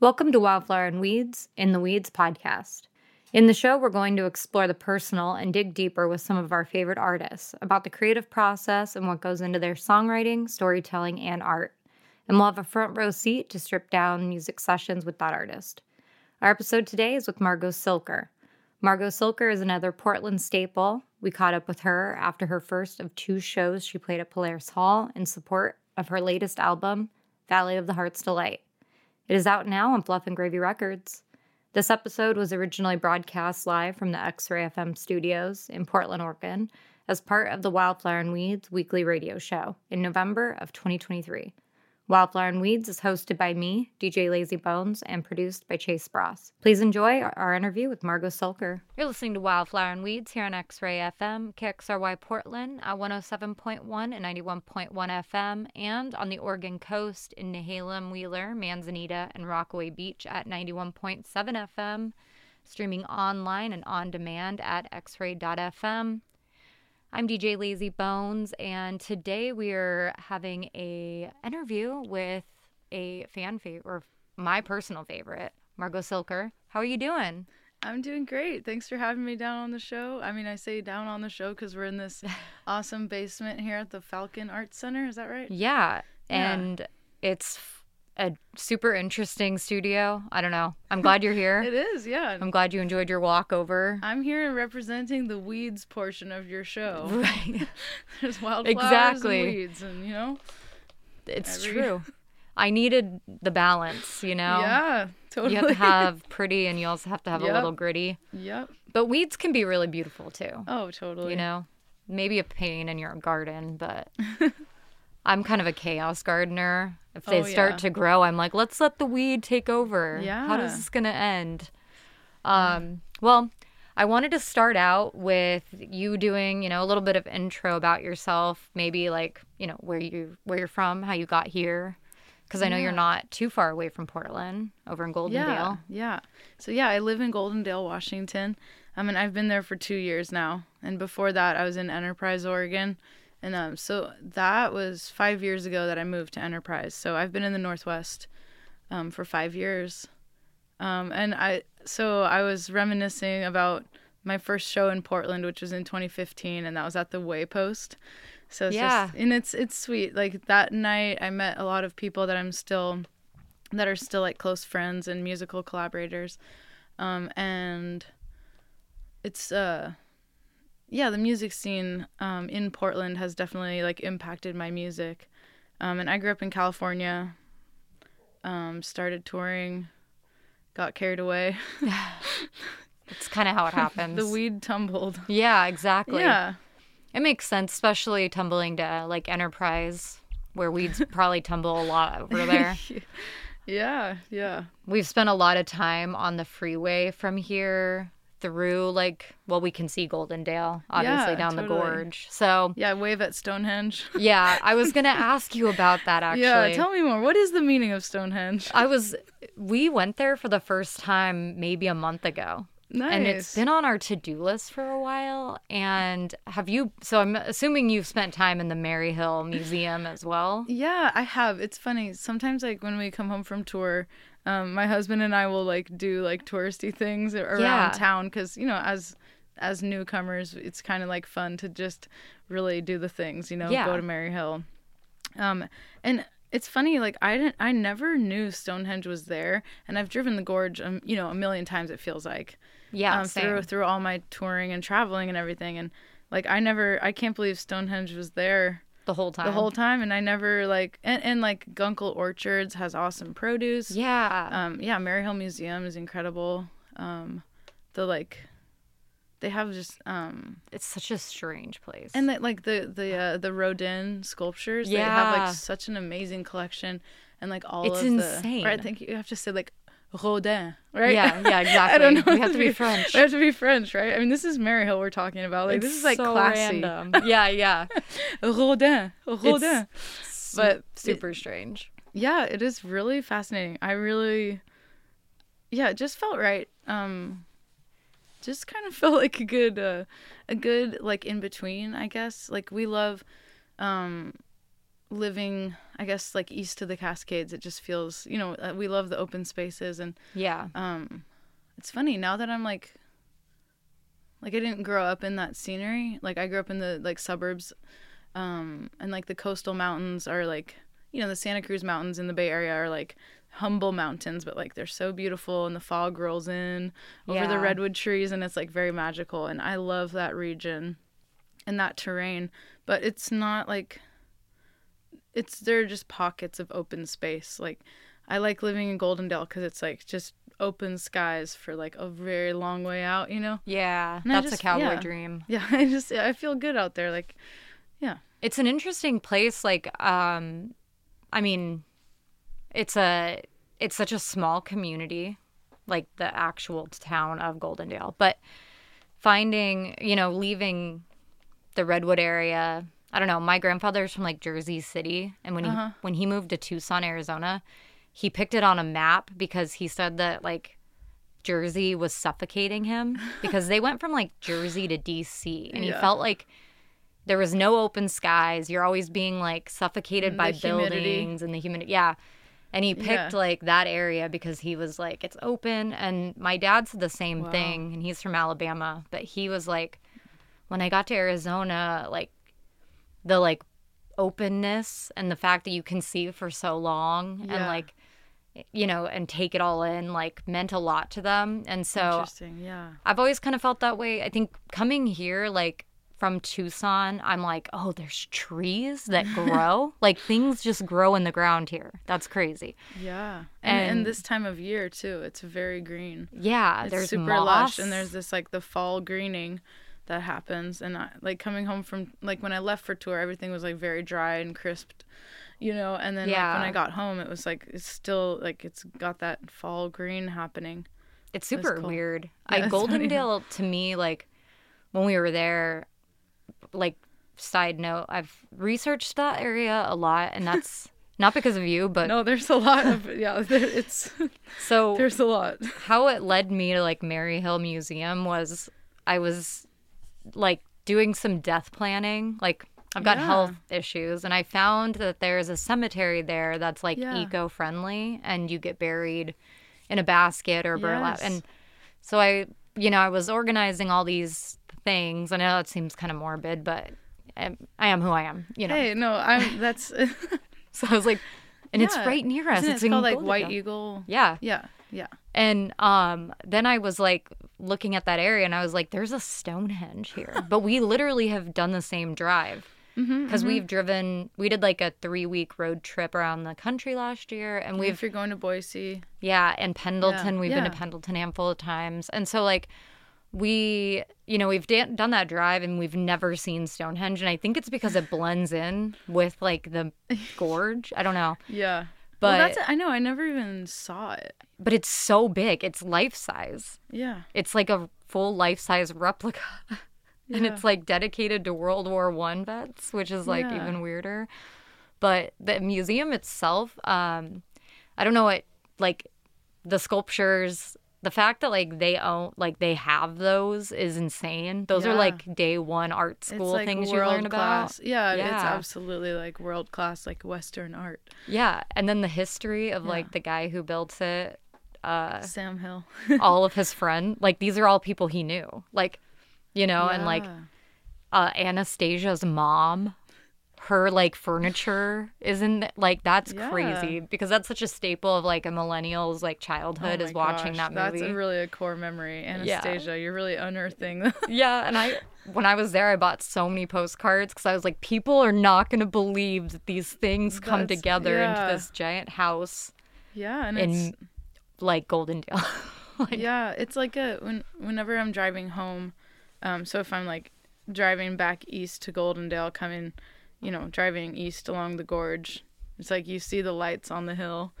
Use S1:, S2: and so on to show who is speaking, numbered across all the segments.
S1: Welcome to Wildflower and Weeds in the Weeds podcast. In the show, we're going to explore the personal and dig deeper with some of our favorite artists about the creative process and what goes into their songwriting, storytelling, and art. And we'll have a front row seat to strip down music sessions with that artist. Our episode today is with Margo Cilker. Margo Cilker is another Portland staple. We caught up with her after her first of two shows she played at Polaris Hall in support of her latest album, Valley of the Heart's Delight. It is out now on Fluff and Gravy Records. This episode was originally broadcast live from the X Ray FM studios in Portland, Oregon, as part of the Wildflower and Weeds weekly radio show in November of 2023. Wildflower and Weeds is hosted by me, DJ Lazy Bones, and produced by Chase Spross. Please enjoy our interview with Margo Cilker. You're listening to Wildflower and Weeds here on X Ray FM, KXRY Portland uh, at 107.1 and 91.1 FM, and on the Oregon coast in Nehalem, Wheeler, Manzanita, and Rockaway Beach at 91.7 FM, streaming online and on demand at xray.fm. I'm DJ Lazy Bones, and today we are having a interview with a fan favorite, or my personal favorite, Margo Cilker. How are you doing?
S2: I'm doing great. Thanks for having me down on the show. I mean, I say down on the show because we're in this awesome basement here at the Falcon Arts Center. Is that right?
S1: Yeah, and it's a super interesting studio. I don't know. I'm glad you're here.
S2: it is, yeah.
S1: I'm glad you enjoyed your walk over.
S2: I'm here representing the weeds portion of your show.
S1: Right.
S2: There's wildflowers exactly. and weeds, and you know.
S1: It's every... true. I needed the balance, you know.
S2: Yeah, totally.
S1: You have to have pretty, and you also have to have yep. a little gritty.
S2: Yep.
S1: But weeds can be really beautiful too.
S2: Oh, totally.
S1: You know, maybe a pain in your garden, but I'm kind of a chaos gardener. If they oh, start yeah. to grow, I'm like, let's let the weed take over.
S2: Yeah.
S1: How is this gonna end? Um, well, I wanted to start out with you doing, you know, a little bit of intro about yourself, maybe like, you know, where you where you're from, how you got here. Because I know yeah. you're not too far away from Portland, over in Goldendale.
S2: Yeah, yeah. So yeah, I live in Goldendale, Washington. I mean, I've been there for two years now, and before that, I was in Enterprise, Oregon. And um, so that was five years ago that I moved to Enterprise. So I've been in the Northwest um, for five years. Um, and I so I was reminiscing about my first show in Portland, which was in 2015, and that was at the Waypost. So it's yeah, just, and it's it's sweet. Like that night, I met a lot of people that I'm still that are still like close friends and musical collaborators, um, and it's uh yeah, the music scene um, in Portland has definitely like impacted my music. Um, and I grew up in California. Um, started touring, got carried away.
S1: it's kind of how it happens.
S2: the weed tumbled.
S1: Yeah, exactly.
S2: Yeah.
S1: It makes sense, especially tumbling to like Enterprise, where weeds probably tumble a lot over there.
S2: yeah, yeah.
S1: We've spent a lot of time on the freeway from here through like well we can see Goldendale obviously yeah, down totally. the gorge. So
S2: Yeah, wave at Stonehenge.
S1: yeah, I was to ask you about that actually.
S2: Yeah, tell me more. What is the meaning of Stonehenge?
S1: I was we went there for the first time maybe a month ago.
S2: Nice.
S1: And it's been on our to-do list for a while. And have you? So I'm assuming you've spent time in the Maryhill Museum as well.
S2: Yeah, I have. It's funny. Sometimes, like when we come home from tour, um, my husband and I will like do like touristy things around yeah. town because you know as as newcomers it's kind of like fun to just really do the things you know yeah. go to Maryhill. Um, and it's funny like I didn't I never knew Stonehenge was there and I've driven the gorge um, you know a million times it feels like
S1: yeah
S2: um, through through all my touring and traveling and everything and like I never I can't believe Stonehenge was there
S1: the whole time.
S2: The whole time, and I never like and, and like Gunkel Orchards has awesome produce.
S1: Yeah.
S2: Um. Yeah. Maryhill Museum is incredible. Um, the like, they have just um.
S1: It's such a strange place.
S2: And the, like the the uh, the Rodin sculptures. Yeah. They have like such an amazing collection, and like all
S1: it's
S2: of
S1: insane.
S2: the. Right. I think you have to say like Rodin, right?
S1: Yeah, yeah, exactly. I don't know. We have to be French.
S2: We have to be French, right? I mean, this is Maryhill we're talking about. Like,
S1: it's
S2: this is like
S1: so
S2: classy.
S1: Random. Yeah, yeah.
S2: Rodin, Rodin.
S1: It's but super it, strange.
S2: Yeah, it is really fascinating. I really, yeah, it just felt right. Um, just kind of felt like a good, uh, a good like in between, I guess. Like we love, um, living, I guess, like east of the Cascades, it just feels, you know, uh, we love the open spaces. And
S1: Yeah.
S2: um, it's funny now that I'm like, like I didn't grow up in that scenery. Like I grew up in the like suburbs, um, and like the coastal mountains are like, you know, the Santa Cruz Mountains in the Bay Area are like humble mountains, but like they're so beautiful, and the fog rolls in over the redwood trees, and it's like very magical. And I love that region and that terrain, but it's not like it's there are just pockets of open space. Like I like living in Goldendale because it's like just open skies for like a very long way out, you know?
S1: Yeah.
S2: And
S1: That's
S2: just-
S1: a cowboy
S2: yeah.
S1: dream.
S2: Yeah, I just I feel good out there. Like, yeah,
S1: It's an interesting place. Like, um, I mean, it's a it's such a small community, like the actual town of Goldendale. But finding, you know, leaving the Redwood area. I don't know. My grandfather's from like Jersey City, and when he
S2: Uh-huh.
S1: when he moved to Tucson, Arizona, he picked it on a map because he said that like Jersey was suffocating him because they went from like Jersey to DC, and he felt like there was no open skies. You're always being like suffocated
S2: And
S1: by buildings and the humidity. Yeah. And he picked
S2: Yeah.
S1: like that area because he was like, it's open. And my dad said the same
S2: Wow.
S1: thing, and he's from Alabama, but he was like, when I got to Arizona, like the like openness and the fact that you can see for so long and like you know and take it all in like meant a lot to them and so
S2: interesting. Yeah,
S1: I've always kind of felt that way. I think coming here, like from Tucson, I'm like, oh, there's trees that grow. like things just grow in the ground here. That's crazy.
S2: yeah, and, and
S1: And-
S2: this time of year too, it's very green.
S1: Yeah,
S2: It's
S1: there's
S2: super
S1: moss.
S2: lush, and there's this like the fall greening that happens. And I, like coming home from like when I left for tour, everything was like very dry and crisped, you know. And then like, when I got home, it was like it's still like it's got that fall green happening.
S1: It's super
S2: cool.
S1: weird.
S2: Yeah,
S1: I. Goldendale to me, like when we were there, like side note, I've researched that area a lot, and that's not because of you, but
S2: No, there's a lot of yeah. There, it's
S1: so
S2: there's a lot.
S1: how it led me to like Maryhill Museum was I was like doing some death planning. Like I've got
S2: Yeah.
S1: health issues and I found that there's a cemetery there that's like
S2: Yeah.
S1: eco-friendly and you get buried in a basket or burlap
S2: Yes.
S1: and so I you know I was organizing all these things. And I know it seems kind of morbid, but I, I am who I am, you know.
S2: Hey, no, I'm that's
S1: So I was like and it's right near us.
S2: Isn't it
S1: it's in
S2: called like White. Eagle.
S1: Yeah.
S2: Yeah, yeah.
S1: And um, then I was like looking at that area and I was like, there's a Stonehenge here. but we literally have done the same drive
S2: Mm-hmm,
S1: because we've driven, we did like a three week road trip around the country last year. And we've,
S2: if you're going to Boise,
S1: yeah, and Pendleton, we've been to. Pendleton a handful of times. And so, like, we, you know, we've da- done that drive and we've never seen Stonehenge. And I think it's because it blends in with like the gorge. I don't know.
S2: yeah.
S1: But,
S2: well, that's I know. I never even saw it.
S1: but it's so big, it's life size.
S2: Yeah.
S1: It's like a full life size replica. and it's like dedicated to World War One vets, which is like
S2: Yeah.
S1: even weirder. But the museum itself, um, I don't know what like the sculptures the fact that like they own like they have those is insane. Those are like day one art school
S2: like
S1: things you learn about.
S2: class. Yeah, it's absolutely like world class, like Western art.
S1: Yeah, and then the history of
S2: Yeah.
S1: like the guy who built it, uh,
S2: Sam Hill.
S1: all of his friend, like these are all people he knew, like you know, and like uh, Anastasia's mom, her like furniture isn't like that's
S2: Yeah.
S1: crazy because that's such a staple of like a millennial's like childhood
S2: Oh
S1: is watching
S2: gosh,
S1: that
S2: That's
S1: movie.
S2: a really a core memory. Anastasia, you're really unearthing.
S1: yeah, and I when I was there, I bought so many postcards because I was like, people are not going to believe that these things come
S2: That's-
S1: together
S2: yeah.
S1: into this giant house
S2: yeah, and
S1: in
S2: it's
S1: like Goldendale. like,
S2: yeah, it's like a when whenever I'm driving home, um, so if I'm like driving back east to Goldendale, coming, you know, driving east along the gorge, it's like you see the lights on the hill,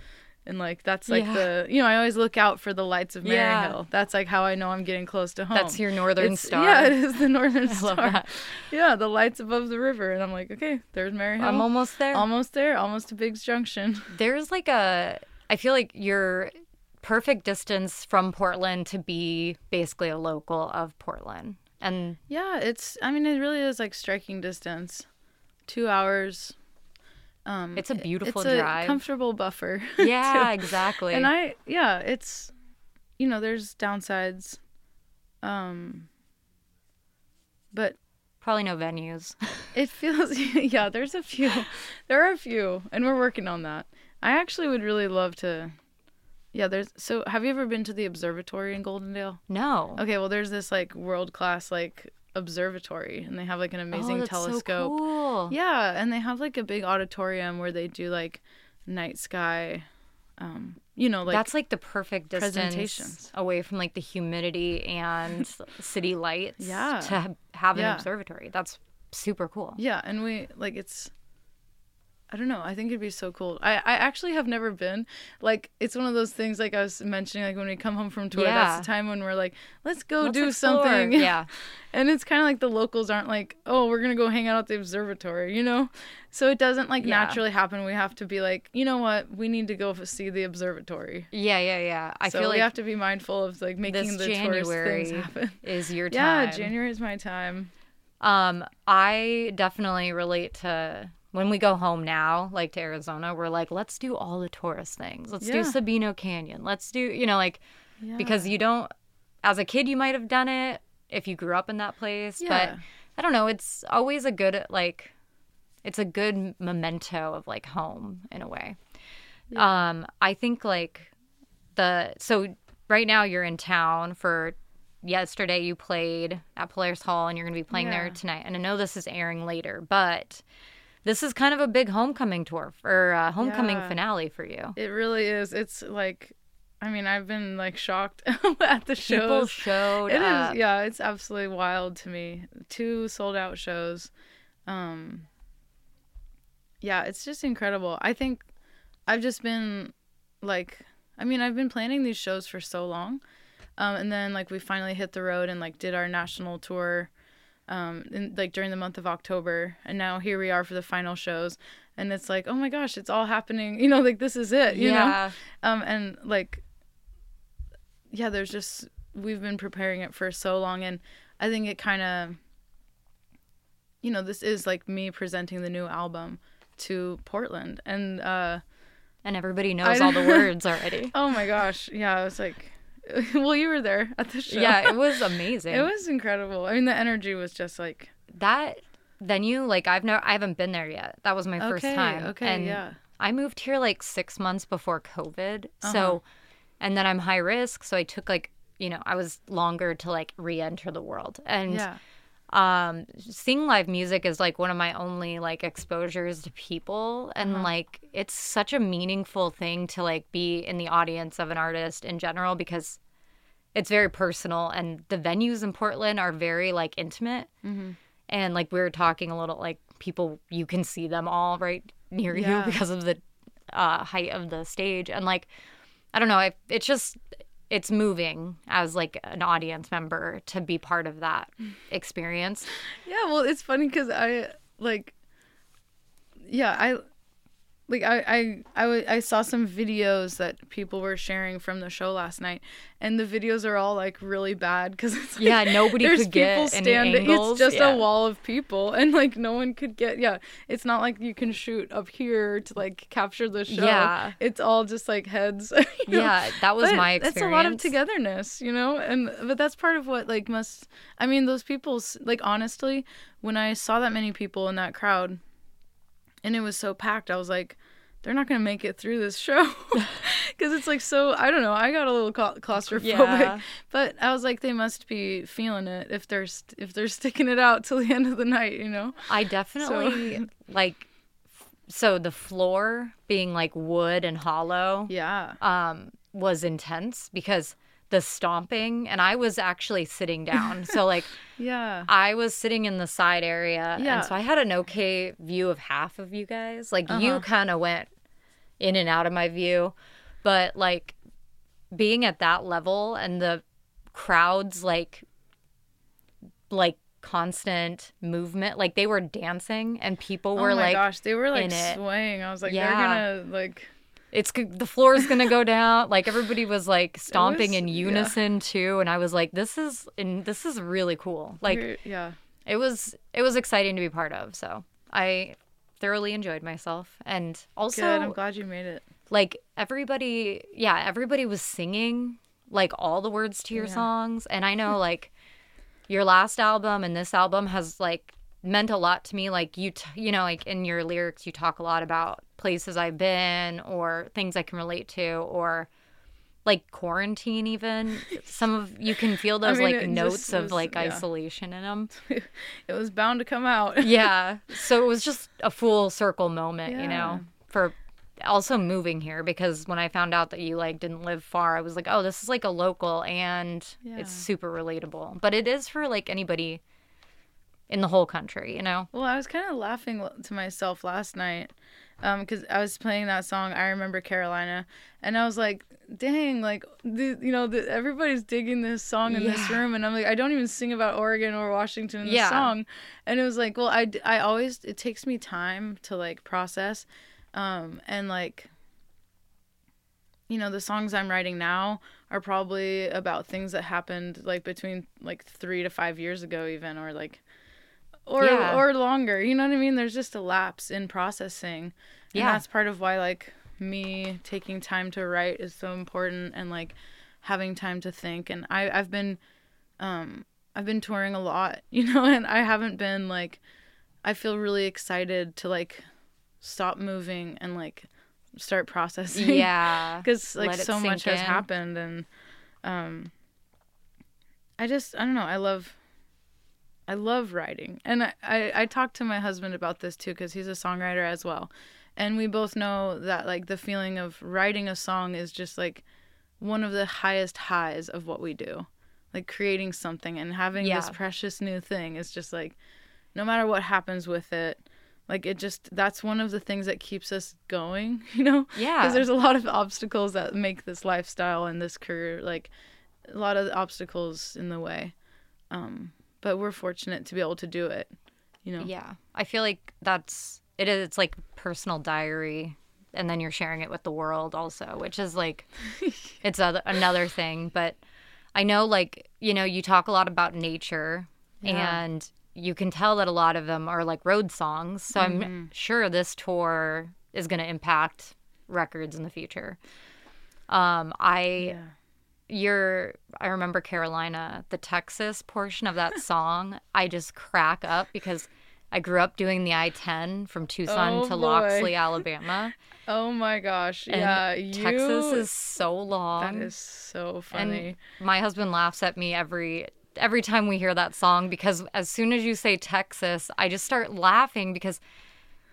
S2: and like that's like
S1: Yeah.
S2: the you know I always look out for the lights of Mary
S1: Yeah.
S2: Hill. That's like how I know I'm getting close to home.
S1: That's your northern
S2: It's-
S1: star.
S2: Yeah, it is the northern
S1: I
S2: star. Yeah, the lights above the river, and I'm like, okay, there's Maryhill.
S1: I'm almost there.
S2: almost there, almost to Biggs Junction.
S1: There's like a, I feel like you're perfect distance from Portland to be basically a local of Portland. And
S2: Yeah, it's. I mean, it really is like striking distance. Two hours. Um,
S1: It's a beautiful
S2: it's a comfortable buffer.
S1: Yeah, exactly.
S2: And I, yeah, it's, you know, there's downsides. Um, but
S1: Probably no venues.
S2: it feels, yeah, there's a few. There are a few, and we're working on that. I actually would really love to. Yeah, there's. So, have you ever been to the observatory in Goldendale?
S1: no.
S2: Okay, well, there's this like world class like observatory, and they have like an amazing
S1: oh, that's
S2: telescope.
S1: So cool.
S2: Yeah, and they have like a big auditorium where they do like night sky. Um, you know, like
S1: that's like the perfect distance away from like the humidity and city lights
S2: Yeah.
S1: to have an
S2: Yeah.
S1: observatory. That's super cool.
S2: yeah, and we like it's. I don't know. I think it'd be so cool. I, I actually have never been. Like it's one of those things like I was mentioning like when we come home from tour,
S1: Yeah.
S2: that's the time when we're like, let's go
S1: Let's
S2: do
S1: explore.
S2: something.
S1: Yeah.
S2: And it's kind of like the locals aren't like, "Oh, we're going to go hang out at the observatory," you know? So it doesn't like
S1: Yeah.
S2: naturally happen. We have to be like, "You know what? We need to go f- see the observatory."
S1: Yeah, yeah, yeah. I
S2: so
S1: feel
S2: we
S1: like
S2: have to be mindful of like making the tourist
S1: January
S2: things happen.
S1: is your
S2: Yeah. January is my time.
S1: Um, I definitely relate to when we go home now, like to Arizona, we're like, let's do all the tourist things. Let's do
S2: Yeah.
S1: Sabino Canyon. Let's do, you know, like
S2: Yeah.
S1: because you don't as a kid you might have done it if you grew up in that place,
S2: Yeah.
S1: but I don't know, it's always a good like it's a good memento of like home in a way. Um, I think like the so right now you're in town for yesterday you played at Polaris Hall and you're going to be playing there tonight. And I know this is airing later, but this is kind of a big homecoming tour or uh, homecoming
S2: Yeah.
S1: finale for you.
S2: It really is. It's like I mean, I've been like shocked at the
S1: People
S2: shows.
S1: showed
S2: It is,
S1: up.
S2: yeah, it's absolutely wild to me. Two sold out shows. Um Yeah, it's just incredible. I think I've just been like I mean, I've been planning these shows for so long. Um and then like we finally hit the road and like did our national tour um in, like during the month of October and now here we are for the final shows and it's like, "Oh my gosh, it's all happening." You know, like this is it, you know?
S1: yeah.
S2: um and like yeah there's just we've been preparing it for so long and i think it kind of you know this is like me presenting the new album to portland and uh
S1: And everybody knows all the words already.
S2: oh my gosh yeah i was like well you were there at the show
S1: yeah, it was amazing.
S2: it was incredible i mean the energy was just like
S1: that venue like I've never I haven't been there yet. That was my first time.
S2: okay
S1: and
S2: yeah
S1: I moved here like six months before COVID.
S2: Uh-huh.
S1: So, and then I'm high risk. So I took like, you know, I was longer to like re enter the world. And
S2: yeah
S1: um, seeing live music is like one of my only like exposures to people. And
S2: Uh-huh.
S1: like, it's such a meaningful thing to like be in the audience of an artist in general because it's very personal. And the venues in Portland are very like intimate.
S2: Mhm.
S1: And like, we were talking a little like people, you can see them all right near
S2: Yeah.
S1: you because of the uh, height of the stage and like i don't know I, it's just it's moving as like an audience member to be part of that experience.
S2: Yeah, well, it's funny because I like, yeah, I like I I I I saw some videos that people were sharing from the show last night, and the videos are all like really bad because it's like,
S1: Yeah, nobody
S2: there's
S1: could get
S2: people
S1: any
S2: standing. It's just
S1: yeah.
S2: a wall of people, and like no one could get. Yeah, it's not like you can shoot up here to like capture the show.
S1: Yeah.
S2: it's all just like heads. you know?
S1: yeah that was
S2: But
S1: my experience
S2: It's a lot of togetherness, you know, and but that's part of what like must. I mean, those people's like honestly, when I saw that many people in that crowd, and it was so packed, I was like, they're not gonna make it through this show, because it's like so. I don't know. I got a little claustrophobic,
S1: Yeah.
S2: but I was like, they must be feeling it if they're st- if they're sticking it out till the end of the night, you know.
S1: i definitely like so the floor being like wood and hollow
S2: Yeah.
S1: um was intense because the stomping and i was actually sitting down so like
S2: Yeah.
S1: I was sitting in the side area,
S2: Yeah.
S1: and so I had an okay view of half of you guys. Like you
S2: Uh-huh.
S1: kind of went in and out of my view, but like being at that level and the crowds like like constant movement, like they were dancing and people were
S2: oh my
S1: like
S2: gosh, they were like swaying. I was like,
S1: Yeah.
S2: they're gonna like.
S1: It's the floor is gonna go down. Like everybody was like stomping
S2: was-
S1: in
S2: yeah.
S1: unison too, and I was like, this is and this is really cool. Like
S2: you're- yeah.
S1: it was it was exciting to be part of so i thoroughly enjoyed myself. And also,
S2: Good. I'm glad you made it.
S1: like everybody, yeah, everybody was singing like all the words to your
S2: Yeah.
S1: songs. And I know like your last album and this album has like meant a lot to me. Like you, t- you know, like in your lyrics, you talk a lot about places I've been or things I can relate to or like quarantine even some of you can feel those
S2: mean,
S1: like notes of
S2: was-
S1: like
S2: yeah.
S1: isolation in them
S2: It was bound to come out.
S1: yeah so it was just a full circle moment you know for also moving here because when i found out that you like didn't live far i was like oh this is like a local and
S2: Yeah.
S1: it's super relatable but it is for like anybody in the whole country you know
S2: Well, I was kind of laughing to myself last night because I was playing that song. I remember Carolina, and I was like, "Dang, like, the, you know, the, everybody's digging this song in this room," and I'm like, I don't even sing about Oregon or Washington in this
S1: Yeah.
S2: song, and it was like, well, I, I always it takes me time to like process, um, and like. You know, the songs I'm writing now are probably about things that happened like between like three to five years ago, even, or like or
S1: Yeah.
S2: or longer. You know what I mean? There's just a lapse in processing. And
S1: Yeah.
S2: that's part of why like me taking time to write is so important and like having time to think and I I've been um I've been touring a lot, you know, and I haven't been like I feel really excited to like stop moving and like start processing.
S1: yeah
S2: Cuz like so much
S1: sink
S2: has happened and um I just I don't know, I love I love writing. And I, I, I talked to my husband about this too because he's a songwriter as well. And we both know that like the feeling of writing a song is just like one of the highest highs of what we do. Like creating something and having this precious new thing is just like no matter what happens with it, like it just that's one of the things that keeps us going, you know?
S1: yeah
S2: because there's a lot of obstacles that make this lifestyle and this career like a lot of obstacles in the way um but we're fortunate to be able to do it you know
S1: Yeah. I feel like that's it is it's like personal diary and then you're sharing it with the world also, which is like it's a, another thing, but I know like, you know, you talk a lot about nature
S2: Yeah.
S1: and you can tell that a lot of them are like road songs. So
S2: Mm-hmm.
S1: I'm sure this tour is going to impact records in the future. Um I
S2: yeah
S1: your I remember Carolina, the Texas portion of that song, I just crack up because I grew up doing the I-10 from Tucson
S2: Oh,
S1: to
S2: boy.
S1: Loxley, Alabama.
S2: oh my gosh
S1: And
S2: yeah you
S1: Texas is so long.
S2: is so funny
S1: and my husband laughs at me every every time we hear that song because as soon as you say Texas, I just start laughing because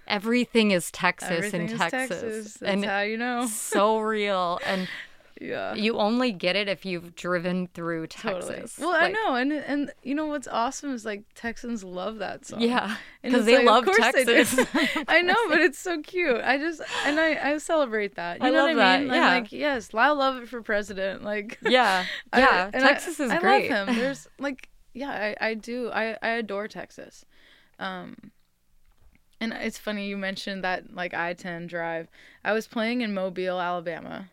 S1: everything is Texas
S2: everything
S1: in
S2: is
S1: Texas.
S2: texas that's
S1: and
S2: how you know
S1: so real and
S2: yeah
S1: you only get it if you've driven through Texas.
S2: totally well i know and and you know what's awesome is like texans love that song
S1: Yeah, because they
S2: like,
S1: love
S2: of course they.
S1: Texas.
S2: I know, but it's so cute. I just and I I celebrate that. You
S1: I
S2: know
S1: love
S2: what I
S1: that,
S2: mean?
S1: yeah.
S2: I'm like, yes, I love it for president. Like,
S1: yeah,
S2: I-
S1: yeah.
S2: I-
S1: Texas is
S2: I
S1: great.
S2: love him. There's like, yeah, I I do. I I adore Texas. Um. And it's funny you mentioned that like I-10 drive. I was playing in Mobile, Alabama.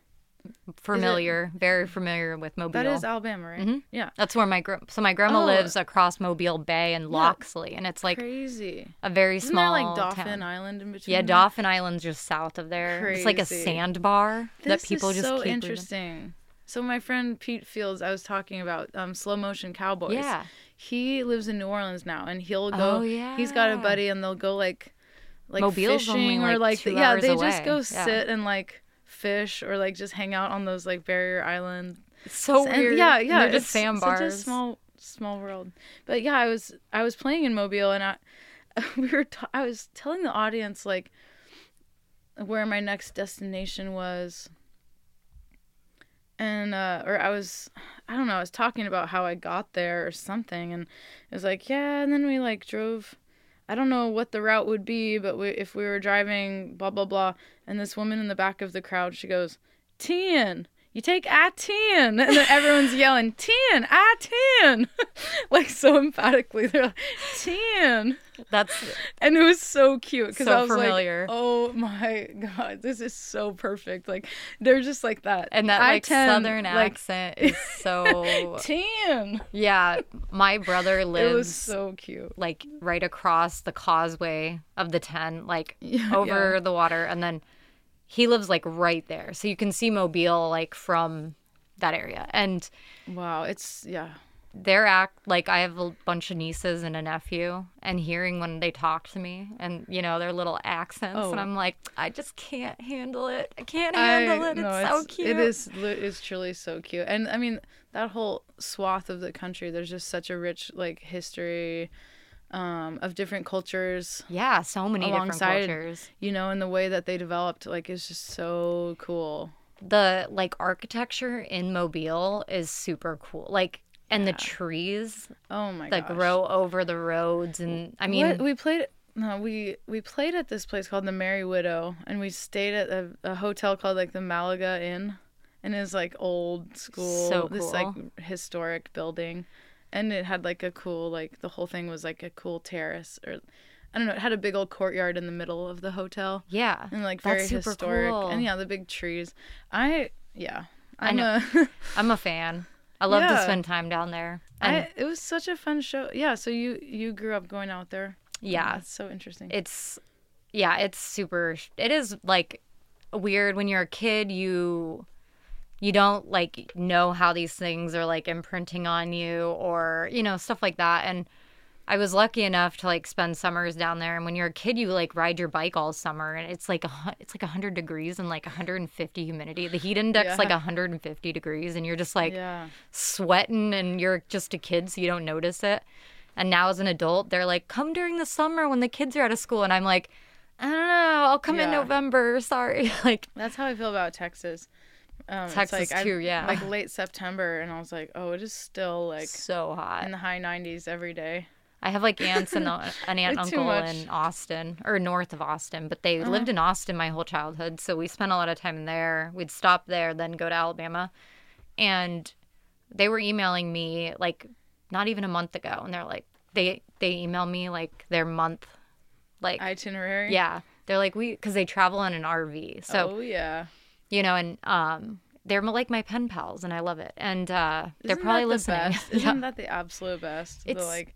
S1: Familiar, very familiar with Mobile.
S2: That is Alabama, right?
S1: Mhm.
S2: Yeah.
S1: That's where my gra- so my grandma
S2: Oh.
S1: lives across Mobile Bay and Loxley, and it's like
S2: Crazy.
S1: a very
S2: Isn't
S1: small
S2: there like Dauphin
S1: town.
S2: Island in between?
S1: Yeah? Dauphin Island's just south of there. It's like a
S2: Crazy.
S1: sandbar that people
S2: is
S1: just
S2: so
S1: keep reading.
S2: interesting. So my friend Pete Fields, I was talking about um, slow motion cowboys.
S1: Yeah.
S2: He lives in New Orleans now, and he'll go.
S1: Oh, yeah.
S2: He's got a buddy, and they'll go like, like
S1: Mobile's only,
S2: fishing or
S1: like,
S2: like
S1: two
S2: yeah, they just go
S1: Yeah.
S2: sit and like fish or like just hang out on those like barrier island.
S1: It's so
S2: and-
S1: weird.
S2: yeah, yeah,
S1: they're
S2: it's
S1: just sandbars.
S2: such a small small world. But yeah, I was I was playing in Mobile, and I we were t- I was telling the audience like where my next destination was and uh or I was I don't know, I was talking about how I got there or something and it was like, yeah, and then we like drove I don't know what the route would be, but we, if we were driving blah blah blah and this woman in the back of the crowd, she goes, "Tien, you take I-10. and then everyone's yelling 10 I-10. like so emphatically they're like 10
S1: That's
S2: and it was so cute because
S1: So
S2: i was
S1: familiar.
S2: like oh my god this is so perfect like they're just like that
S1: and that like
S2: I-10,
S1: southern
S2: like,
S1: accent is so
S2: 10
S1: Yeah, my brother lives
S2: it was so cute
S1: like right across the causeway of the 10, like
S2: Yeah,
S1: over
S2: yeah.
S1: the water and then he lives like right there. So you can see Mobile like from that area. And
S2: wow it's yeah
S1: their act like I have a bunch of nieces and a nephew and hearing when they talk to me and you know their little accents and
S2: Oh.
S1: I'm like I just can't handle it. I can't handle
S2: I-
S1: it.
S2: no,
S1: it's so cute.
S2: It is. It's truly so cute, and I mean that whole swath of the country. There's just such a rich like history um, of different cultures.
S1: Yeah, so many
S2: alongside-
S1: different cultures.
S2: You know, and the way that they developed, like, is just so cool.
S1: the like architecture in Mobile is super cool. Like and the trees
S2: Oh my
S1: that
S2: gosh.
S1: grow over the roads and I mean
S2: What- we played. No, we we played at this place called the Merry Widow, and we stayed at a, a hotel called like the Malaga Inn, and it's like old school,
S1: So
S2: this like historic building, and it had like a cool like the whole thing was like a cool terrace or, I don't know, it had a big old courtyard in the middle of the hotel,
S1: yeah.
S2: and like
S1: That's
S2: very
S1: super
S2: historic,
S1: cool.
S2: and yeah, the big trees. I yeah,
S1: I
S2: I'm
S1: know.
S2: a-
S1: I'm a fan. I love to spend time down there. And
S2: I, it was such a fun show. Yeah, so you you grew up going out there.
S1: yeah, oh,
S2: that's so interesting.
S1: it's yeah, it's super it is like weird when you're a kid you you don't like know how these things are like imprinting on you or you know stuff like that and I was lucky enough to like spend summers down there and when you're a kid you like ride your bike all summer and it's like a it's like 100 degrees and like 150 humidity the heat index
S2: Yeah.
S1: like 150 degrees and you're just like
S2: yeah.
S1: sweating and you're just a kid so you don't notice it. And now as an adult, they're like, come during the summer when the kids are out of school. And I'm like, I don't know, I'll come in November. Sorry. like,
S2: That's how I feel about Texas. Um, it's
S1: Texas
S2: like, I-
S1: too, yeah.
S2: Like late September, and I was like, oh, it is still like
S1: so hot.
S2: in the high 90s every day.
S1: I have like aunts and an aunt uncle.
S2: Uh-huh.
S1: in Austin or north of Austin, but they lived in Austin my whole childhood. So we spent a lot of time there. We'd stop there, then go to Alabama. And they were emailing me like not even a month ago. And they're like, they, they email me like their month, like,
S2: Itinerary.
S1: Yeah. They're like we cuz they travel in an RV. So,
S2: oh yeah.
S1: You know, and um they're like my pen pals and I love it. And uh they're
S2: Isn't
S1: probably
S2: that the
S1: listening.
S2: Best? Isn't that the absolute best?
S1: It's-
S2: the like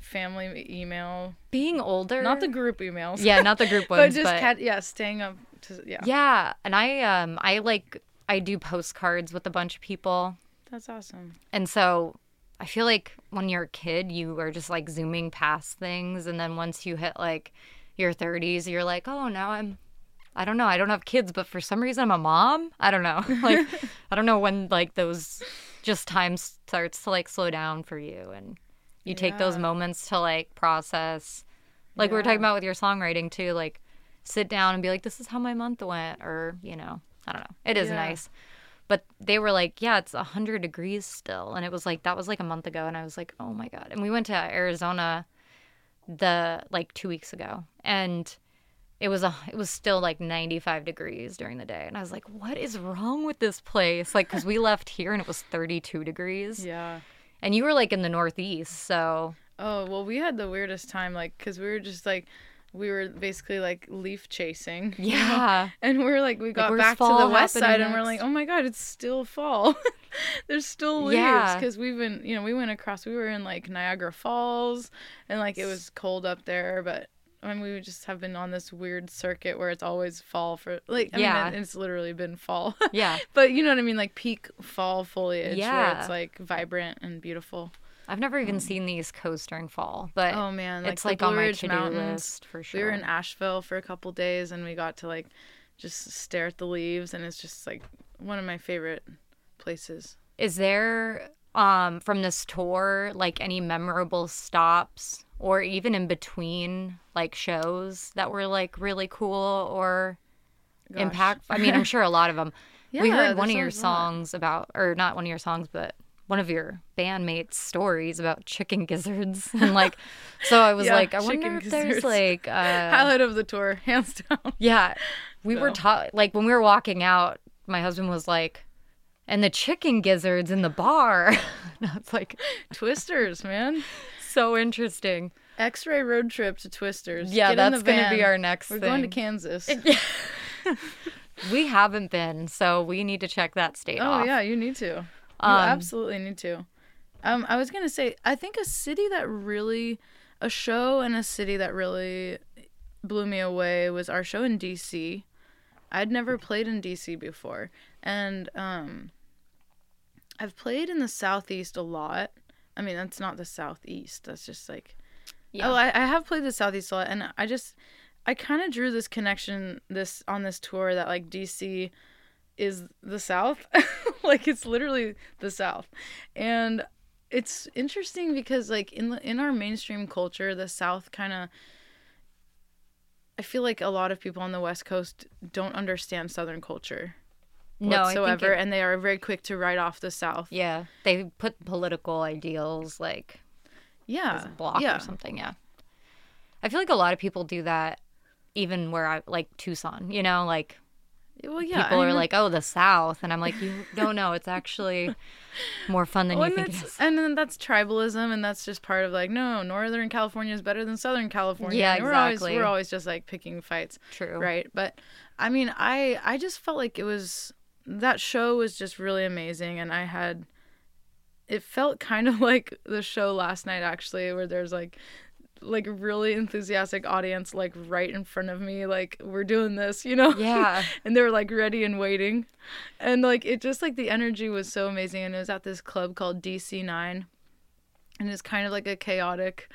S2: family email,
S1: Being older.
S2: not the group emails.
S1: Yeah, not the group
S2: but
S1: ones,
S2: just
S1: but
S2: cat, yeah, staying up to yeah.
S1: Yeah, and I um I like I do postcards with a bunch of people.
S2: That's awesome.
S1: And so I feel like when you're a kid, you are just like zooming past things and then once you hit like your 30s, you're like, "Oh, now I'm I don't know. I don't have kids, but for some reason I'm a mom. I don't know. Like I don't know when like those just time starts to like slow down for you and you take those moments to like process like we were talking about with your songwriting too, like sit down and be like this is how my month went or, you know, I don't know. It is
S2: Yeah.
S1: nice. But they were like, yeah, it's 100 degrees still. And it was like, that was like a month ago. And I was like, oh my God. And we went to Arizona the like two weeks ago. And it was a it was still like 95 degrees during the day and i was like what is wrong with this place like because we left here and it was 32 degrees
S2: Yeah.
S1: and you were like in the northeast so
S2: Oh well, we had the weirdest time, like, cause we were just like, we were basically like leaf chasing.
S1: yeah
S2: And we're like, we got
S1: where's
S2: back to the west side, and we're like, oh my god, it's still fall. There's still leaves
S1: Yeah.
S2: because we've been, you know, we went across. We were in like Niagara Falls, and like it was cold up there, but. I mean, we just have been on this weird circuit where it's always fall for like I
S1: Yeah.
S2: mean it's literally been fall.
S1: yeah
S2: but you know what I mean like peak fall foliage where
S1: Yeah.
S2: it's like vibrant and beautiful.
S1: i've never even seen the east coast during fall but
S2: Oh man, like
S1: it's like
S2: Blue
S1: on my to-do
S2: Mountains.
S1: list for sure
S2: We were in Asheville for a couple days and we got to like just stare at the leaves and it's just like one of my favorite places.
S1: is there um from this tour like any memorable stops or even in between like shows that were like really cool or
S2: Gosh.
S1: impact i mean i'm sure a lot of them we heard one of your
S2: a lot.
S1: songs about or not one of your songs but one of your bandmates stories about chicken gizzards and like so i was
S2: Yeah,
S1: like i wonder if
S2: gizzards.
S1: there's like uh
S2: Highlight of the tour, hands down.
S1: yeah we were taught like when we were walking out my husband was like and the chicken gizzards in the bar. That's like
S2: Twisters, man.
S1: So interesting.
S2: X-ray road trip to Twisters.
S1: Yeah,
S2: Get
S1: that's gonna be our next
S2: We're
S1: thing.
S2: going to Kansas.
S1: We haven't been, so we need to check that state
S2: Oh
S1: off.
S2: yeah, you need to. You
S1: Um,
S2: absolutely need to. Um, I was gonna say, I think a city that really, a show and a city that really blew me away was our show in DC. I'd never played in DC before, and um, I've played in the southeast a lot. I mean, that's not the southeast. That's just like
S1: Yeah.
S2: Oh, I, I have played the Southeast a lot, and I just, I kind of drew this connection this on this tour that like DC is the South, like it's literally the South, and it's interesting because like in the, in our mainstream culture, the South kind of. I feel like a lot of people on the West Coast don't understand Southern culture
S1: no, I
S2: whatsoever,
S1: think it-
S2: and they are very quick to write off the South.
S1: yeah, they put political ideals like
S2: Yeah,
S1: block
S2: yeah.
S1: or something. Yeah, I feel like a lot of people do that, even where I like Tucson. You know, like
S2: Well, yeah.
S1: people are like, "Oh, the South," and I'm like, "You don't know. It's actually more fun than
S2: Well,
S1: you
S2: and,
S1: think it
S2: and then that's tribalism, and that's just part of like, no, Northern California is better than Southern California.
S1: Yeah,
S2: and we're always
S1: exactly.
S2: we're always just like picking fights,
S1: True.
S2: right? But I mean, I I just felt like it was that show was just really amazing, and I had it felt kind of like the show last night actually, where there's like like really enthusiastic audience like right in front of me like we're doing this you know
S1: Yeah.
S2: and they were like ready and waiting and like it just like the energy was so amazing and it was at this club called dc9 and it's kind of like a chaotic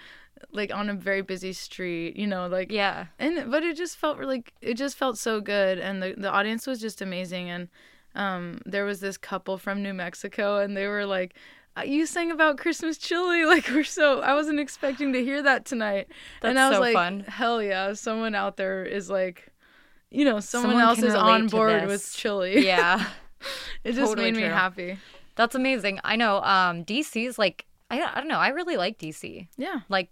S2: like on a very busy street you know like
S1: Yeah.
S2: and but it just felt really it just felt so good and the, the audience was just amazing and um there was this couple from new mexico and they were like "Uh, you sang about christmas chili like we're so i wasn't expecting to hear that tonight and
S1: That's
S2: i was
S1: so
S2: like
S1: fun.
S2: hell yeah someone out there is like you know someone,
S1: Someone
S2: else is on board with chili
S1: Yeah.
S2: it just
S1: Totally
S2: made me
S1: true.
S2: happy
S1: That's amazing. I know. Um, DC's like I, I don't know. I really like DC.
S2: yeah
S1: Like,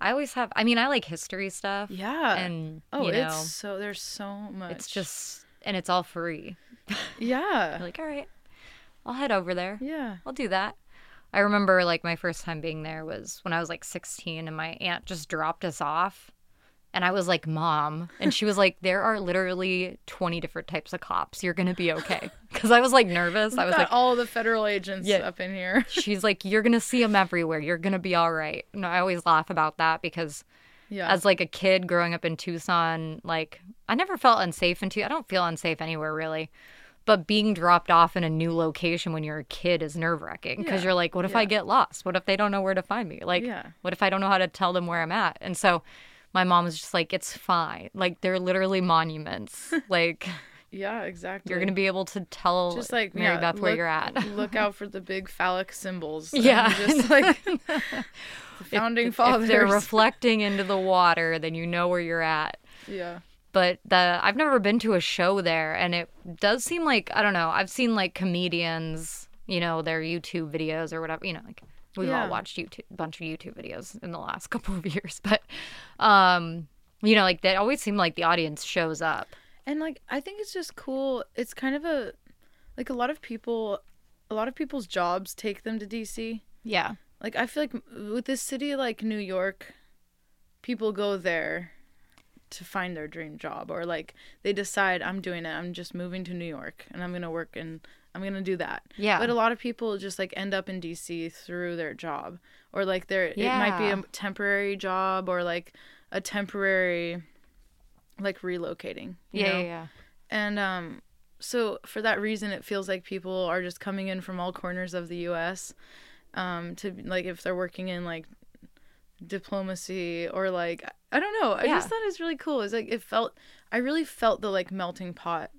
S1: I always have. I mean, I like history stuff.
S2: yeah
S1: And
S2: oh
S1: you know,
S2: it's so there's so much
S1: it's just and it's all free.
S2: yeah
S1: like, all right, I'll head over there.
S2: yeah
S1: I'll do that. I remember like my first time being there was when I was like 16 and my aunt just dropped us off. And I was like, Mom. And she was like, There are literally 20 different types of cops. You're going to be okay. Because I was like nervous. I was like,
S2: all the federal agents
S1: Yeah.
S2: up in here
S1: She's like, You're going to see them everywhere. You're going to be all right. And I always laugh about that because
S2: yeah
S1: as like a kid growing up in Tucson, like I never felt unsafe in Tucson. I don't feel unsafe anywhere really. But being dropped off in a new location when you're a kid is nerve wracking because
S2: Yeah.
S1: you're like, what if
S2: Yeah.
S1: I get lost? What if they don't know where to find me? Like,
S2: Yeah.
S1: what if I don't know how to tell them where I'm at? And so my mom was just like, it's fine. Like, they're literally monuments. like,
S2: Yeah, exactly.
S1: you're going to be able to tell
S2: just like
S1: Mary
S2: yeah,
S1: Beth where you're at.
S2: look out for the big phallic symbols.
S1: Yeah.
S2: just like the founding
S1: if,
S2: fathers.
S1: if they're reflecting into the water, then you know where you're at.
S2: yeah,
S1: but the I've never been to a show there and it does seem like I don't know I've seen like comedians you know their YouTube videos or whatever you know like we've
S2: Yeah.
S1: all watched YouTube a bunch of YouTube videos in the last couple of years but um you know like they always seem like the audience shows up
S2: and like I think it's just cool. It's kind of a like a lot of people, a lot of people's jobs take them to DC.
S1: yeah
S2: Like I feel like with this city like New York, people go there to find their dream job or like they decide I'm doing it. I'm just moving to New York and I'm going to work and I'm going to do that.
S1: yeah
S2: But a lot of people just like end up in DC through their job or like their it might be a temporary job or like a temporary like relocating. you
S1: yeah,
S2: know?
S1: yeah yeah
S2: And um so for that reason it feels like people are just coming in from all corners of the US um to like if they're working in like diplomacy or like I don't know. I
S1: Yeah.
S2: just thought it was really cool. It's like it felt I really felt the like melting pot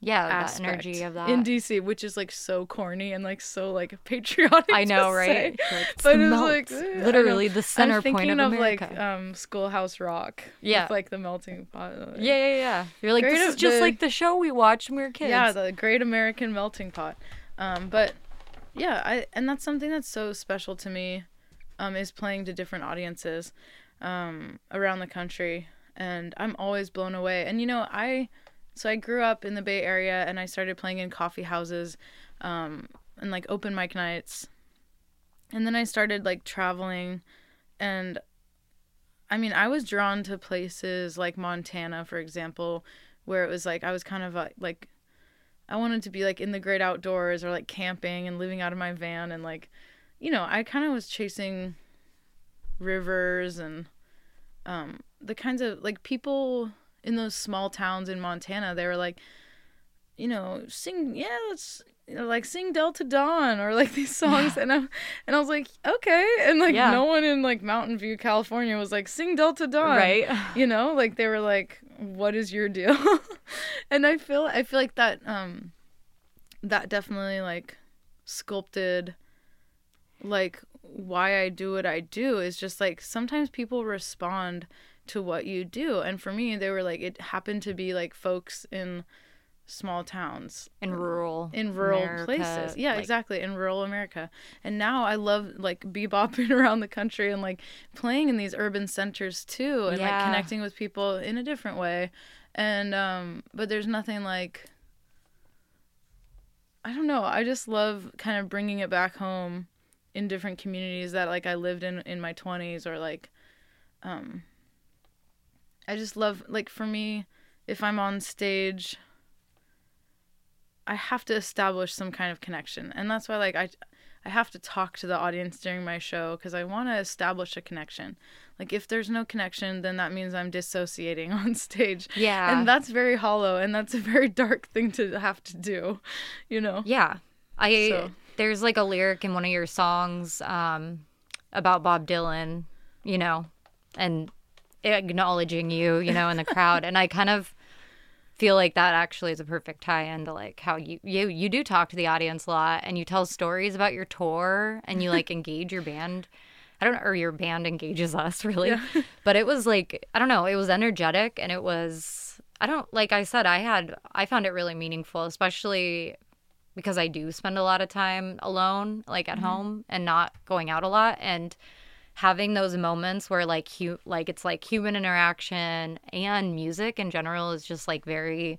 S1: yeah that energy of that
S2: in DC, which is like so corny and like so like patriotic.
S1: I know right. Like, it's
S2: But
S1: the
S2: it was
S1: melt.
S2: like, eh,
S1: literally the center
S2: I'm
S1: point of
S2: of, like um Schoolhouse Rock.
S1: Yeah.
S2: with, like the melting pot. like-
S1: yeah yeah yeah you're like this is just
S2: the-
S1: like the show we watched when we were kids
S2: Yeah, the Great American Melting Pot. Um, but yeah, I and that's something that's so special to me, um, is playing to different audiences, um, around the country, and I'm always blown away. And you know, I so I grew up in the Bay Area and I started playing in coffee houses um, and like open mic nights. And then I started like traveling and I mean, I was drawn to places like Montana, for example, where it was like I was kind of like I wanted to be like in the great outdoors or like camping and living out of my van and like you know, I kind of was chasing rivers and um the kinds of like people in those small towns in Montana, they were like you know, sing yeah, let's you know, like sing Delta Dawn or like these songs yeah. and I and I was like, okay. And like yeah. no one in like Mountain View, California was like, sing Delta Dawn.
S1: Right.
S2: You know, like they were like, what is your deal? and I feel I feel like that um that definitely like sculpted like why I do what I do is just like sometimes people respond to what you do. And for me, they were like, it happened to be like folks in small towns
S1: in rural
S2: in rural America, places yeah like, exactly in rural america and now i love like bebopping around the country and like playing in these urban centers too and yeah. like connecting with people in a different way and um but there's nothing like i don't know i just love kind of bringing it back home in different communities that like i lived in in my 20s or like um i just love like for me if i'm on stage I have to establish some kind of connection. And that's why like I I have to talk to the audience during my show cuz I want to establish a connection. Like if there's no connection, then that means I'm dissociating on stage.
S1: Yeah.
S2: And that's very hollow and that's a very dark thing to have to do, you know.
S1: Yeah. I so. there's like a lyric in one of your songs um about Bob Dylan, you know, and acknowledging you, you know, in the crowd and I kind of feel like that actually is a perfect tie-in to like how you you you do talk to the audience a lot and you tell stories about your tour and you like engage your band. I don't know, or your band engages us really. Yeah. But it was like I don't know, it was energetic and it was I don't like I said I had I found it really meaningful, especially because I do spend a lot of time alone, like at mm-hmm. home and not going out a lot and having those moments where like hu- like it's like human interaction and music in general is just like very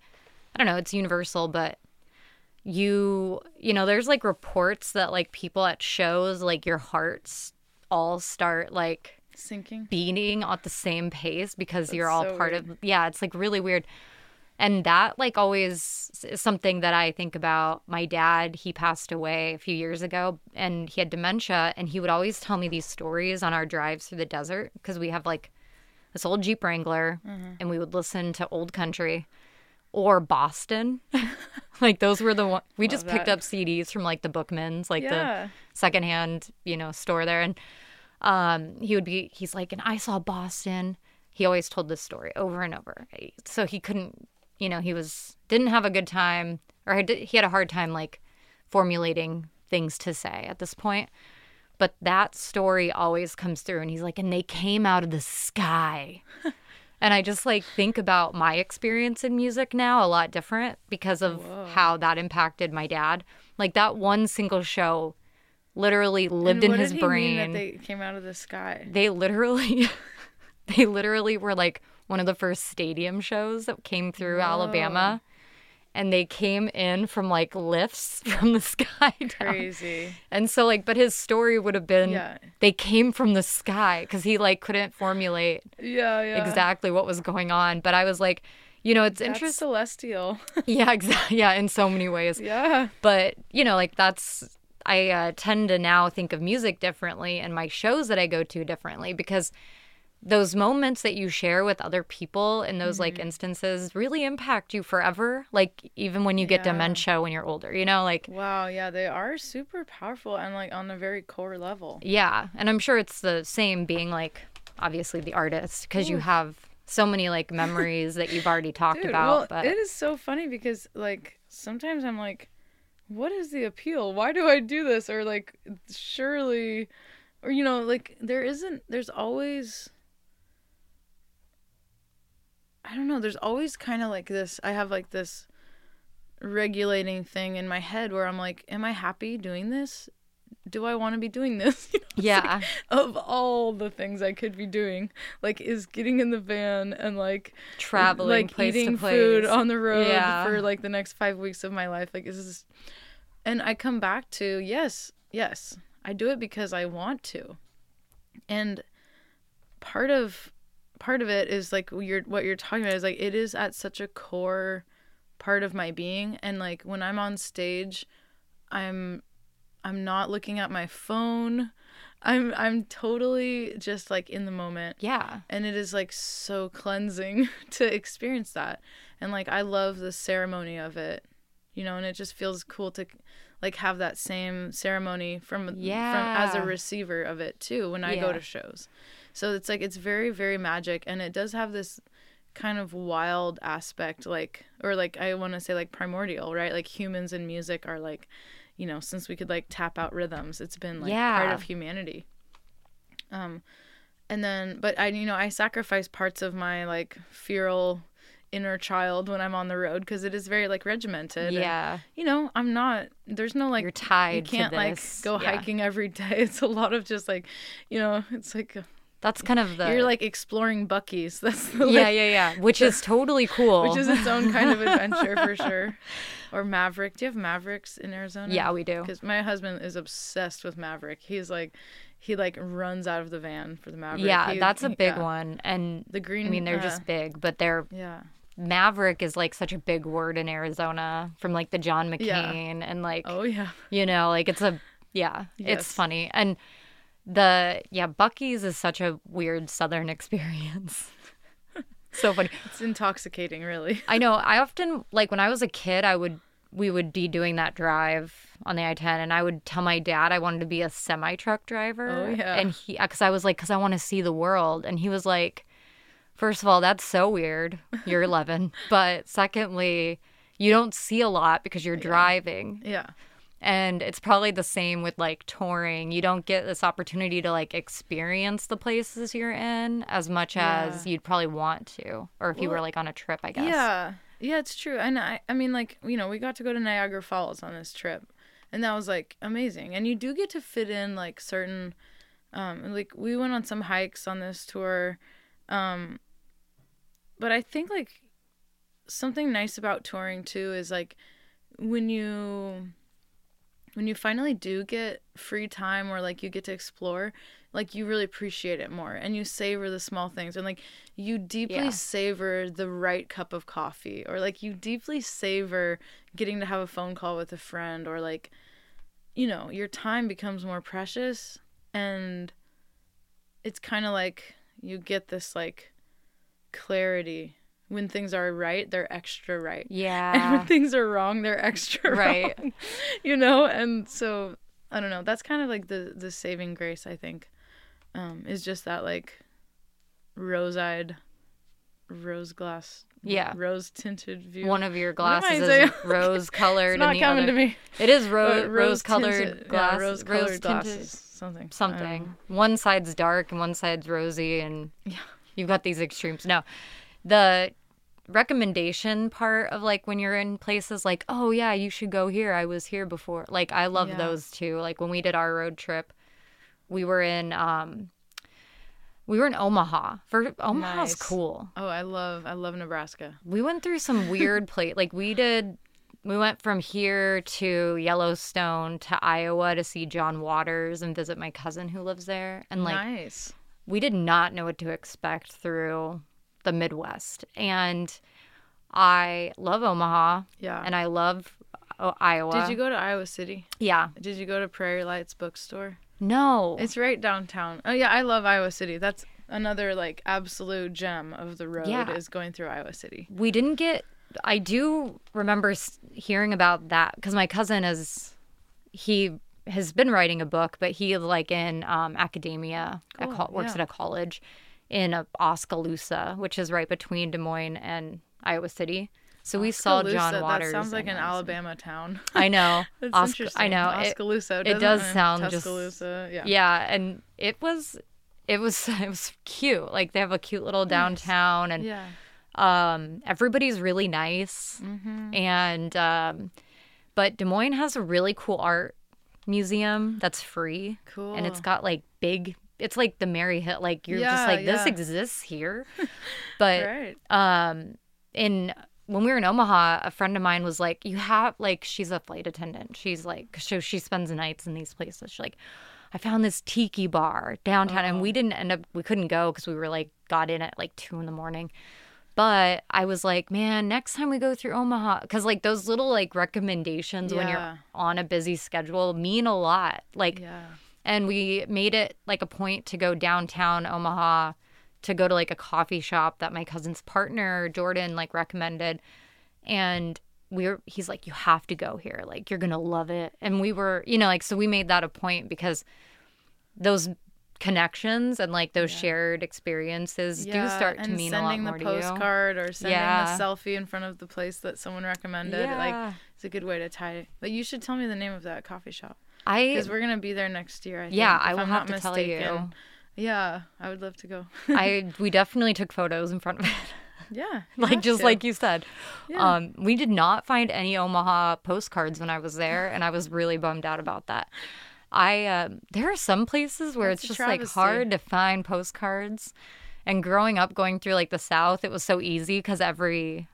S1: I don't know, it's universal, but you you know, there's like reports that like people at shows like your hearts all start like
S2: sinking
S1: beating at the same pace because That's you're all so part weird. of yeah, it's like really weird and that like always is something that i think about my dad he passed away a few years ago and he had dementia and he would always tell me these stories on our drives through the desert because we have like this old jeep wrangler mm-hmm. and we would listen to old country or boston like those were the one we Love just that. picked up cds from like the bookmans like yeah. the secondhand you know store there and um he would be he's like and i saw boston he always told this story over and over so he couldn't you know, he was didn't have a good time or he had a hard time like formulating things to say at this point. But that story always comes through and he's like and they came out of the sky. and I just like think about my experience in music now a lot different because of Whoa. how that impacted my dad. Like that one single show literally lived in his brain.
S2: they came out of the sky.
S1: They literally they literally were like one of the first stadium shows that came through Whoa. Alabama. And they came in from like lifts from the sky. Down.
S2: Crazy.
S1: And so like, but his story would have been yeah. they came from the sky because he like couldn't formulate
S2: yeah, yeah.
S1: exactly what was going on. But I was like, you know, it's interesting.
S2: Celestial.
S1: yeah, exactly. Yeah, in so many ways.
S2: Yeah.
S1: But you know, like that's I uh, tend to now think of music differently and my shows that I go to differently because those moments that you share with other people in those mm-hmm. like instances really impact you forever like even when you get yeah. dementia when you're older you know like
S2: wow yeah they are super powerful and like on a very core level
S1: yeah and i'm sure it's the same being like obviously the artist because you have so many like memories that you've already talked
S2: Dude,
S1: about
S2: well,
S1: but
S2: it is so funny because like sometimes i'm like what is the appeal why do i do this or like surely or you know like there isn't there's always I don't know, there's always kind of like this I have like this regulating thing in my head where I'm like, am I happy doing this? do I want to be doing this? You know,
S1: Yeah.
S2: like, of all the things I could be doing, like is getting in the van and like
S1: Traveling
S2: like
S1: place to
S2: eating food on the road
S1: Yeah.
S2: for like the next five weeks of my life. Like this is, and I come back to yes, yes, I do it because I want to, and part of part of it is like you're what you're talking about is like it is at such a core part of my being. And like when i'm on stage i'm i'm not looking at my phone. I'm i'm totally just like in the moment.
S1: Yeah.
S2: and it is like so cleansing to experience that. And like i love the ceremony of it you know and it just feels cool to like have that same ceremony from, from as a receiver of it too when i go to shows so it's like it's very very magic and it does have this kind of wild aspect like or like i want to say like primordial right? Like humans and music are like you know since we could like tap out rhythms it's been like part of humanity. Um and then but i you know i sacrifice parts of my like feral inner child when i'm on the road because it is very like regimented and,
S1: Yeah.
S2: you know i'm not there's no like
S1: You're tied
S2: you can't like go
S1: Yeah.
S2: hiking every day. It's a lot of just like you know it's like
S1: That's kind of the
S2: you're like exploring Buc-ee's that's the,
S1: Yeah,
S2: like,
S1: yeah, yeah. Which is totally cool.
S2: which is its own kind of adventure for sure or maverick do you have mavericks in arizona
S1: Yeah, we do.
S2: because my husband is obsessed with maverick he's like he like runs out of the van for the maverick
S1: Yeah,
S2: He-
S1: that's a big
S2: yeah.
S1: one. And
S2: the green
S1: I mean, they're
S2: uh,
S1: just big, but they're
S2: yeah
S1: Maverick is like such a big word in Arizona from like the John McCain
S2: Yeah.
S1: and like
S2: oh yeah
S1: you know, like it's a yeah,
S2: Yes.
S1: it's funny. And the yeah, Buc-ee's is such a weird southern experience. so funny.
S2: it's intoxicating really
S1: I know. I often like when I was a kid, I would we would be doing that drive on the I-10 and I would tell my dad I wanted to be a semi truck driver.
S2: Oh, yeah.
S1: And he cuz I was like cuz I want to see the world and he was like first of all, that's so weird. You're 11. but secondly, you don't see a lot because you're driving.
S2: yeah
S1: And it's probably the same with like touring. You don't get this opportunity to like experience the places you're in as much as you'd probably want to or if you were like on a trip, I guess.
S2: Yeah, yeah, it's true. And I, I mean, like you know, we got to go to Niagara Falls on this trip, and that was like amazing. And you do get to fit in like certain, um, like we went on some hikes on this tour, um, but I think like something nice about touring too is like when you when you finally do get free time or like you get to explore like you really appreciate it more and you savor the small things and like you deeply
S1: Yeah.
S2: savor the right cup of coffee or like you deeply savor getting to have a phone call with a friend or like you know your time becomes more precious and it's kind of like you get this like clarity when things are right they're extra right
S1: Yeah.
S2: and when things are wrong they're extra
S1: Right.
S2: wrong you know and so i don't know that's kind of like the the saving grace i think um is just that like rose-eyed rose glass
S1: Yeah.
S2: rose tinted view
S1: One of your
S2: What am I
S1: glasses is rose colored
S2: it's not
S1: and the
S2: coming
S1: other
S2: to me
S1: It is ro- rose colored glass.
S2: yeah, rose colored glasses something
S1: something. One side's dark and one side's rosy, and
S2: Yeah.
S1: you've got these extremes. No, the recommendation part of like when you're in places like, oh yeah, you should go here. I was here before. Like I love
S2: Yeah.
S1: those too. Like when we did our road trip, we were in um, we were in Omaha. For Omaha's
S2: Nice.
S1: cool.
S2: oh i love i love nebraska
S1: We went through some weird place. Like we did, we went from here to Yellowstone to Iowa to see John Waters and visit my cousin who lives there. And like
S2: nice
S1: we did not know what to expect through the Midwest. And I love Omaha
S2: yeah
S1: and I love uh, Iowa.
S2: did you go to iowa city
S1: Yeah.
S2: did you go to prairie lights bookstore
S1: No.
S2: It's right downtown. Oh yeah, I love Iowa City. That's another like absolute gem of the road
S1: Yeah.
S2: is going through Iowa City.
S1: we didn't get i do remember hearing about that because my cousin is he has been writing a book but he like in um, academia at
S2: Cool,
S1: col- works
S2: yeah.
S1: at a college in oskaloosa which is right between des moines and iowa city so we saw john waters
S2: That sounds like an Alabama town.
S1: i know
S2: That's interesting.
S1: i know it,
S2: Oskaloosa.
S1: it does
S2: doesn't
S1: sound just-
S2: Tuscaloosa. Yeah.
S1: yeah and it was it was it was cute like they have a cute little downtown and
S2: Yeah.
S1: um everybody's really nice
S2: Mm-hmm.
S1: and um but des moines has a really cool art museum that's free.
S2: Cool.
S1: And it's got like big it's like the Maryhill like you're just like this
S2: yeah.
S1: exists here. but
S2: right.
S1: um in when we were in Omaha, a friend of mine was like, "You have like she's a flight attendant. She's like so she spends nights in these places. She's like, I found this tiki bar downtown, and we didn't end up we couldn't go because we were like got in at like two in the morning. But I was like, man, next time we go through Omaha, because like those little like recommendations when you're on a busy schedule mean a lot. Like,
S2: Yeah.
S1: And we made it like a point to go downtown Omaha to go to like a coffee shop that my cousin's partner Jordan like recommended and we were he's like you have to go here like you're going to love it and we were you know like so we made that a point because those connections and like those shared experiences do start to
S2: and
S1: mean a lot
S2: sending
S1: more
S2: the
S1: to you.
S2: postcard or sending
S1: Yeah.
S2: the selfie in front of the place that someone recommended.
S1: Yeah.
S2: Like it's a good way to tie it. But you should tell me the name of that coffee shop
S1: I
S2: because we're gonna be there next year. I
S1: yeah,
S2: think,
S1: I will
S2: I'm
S1: have to tell you.
S2: Yeah, I would love to go.
S1: I we definitely took photos in front of it.
S2: yeah,
S1: like just
S2: to.
S1: like you said.
S2: Yeah.
S1: Um, we did not find any Omaha postcards when I was there, and I was really bummed out about that. I um, there are some places where
S2: That's
S1: it's just like hard to find postcards. And growing up, going through like the South, it was so easy because every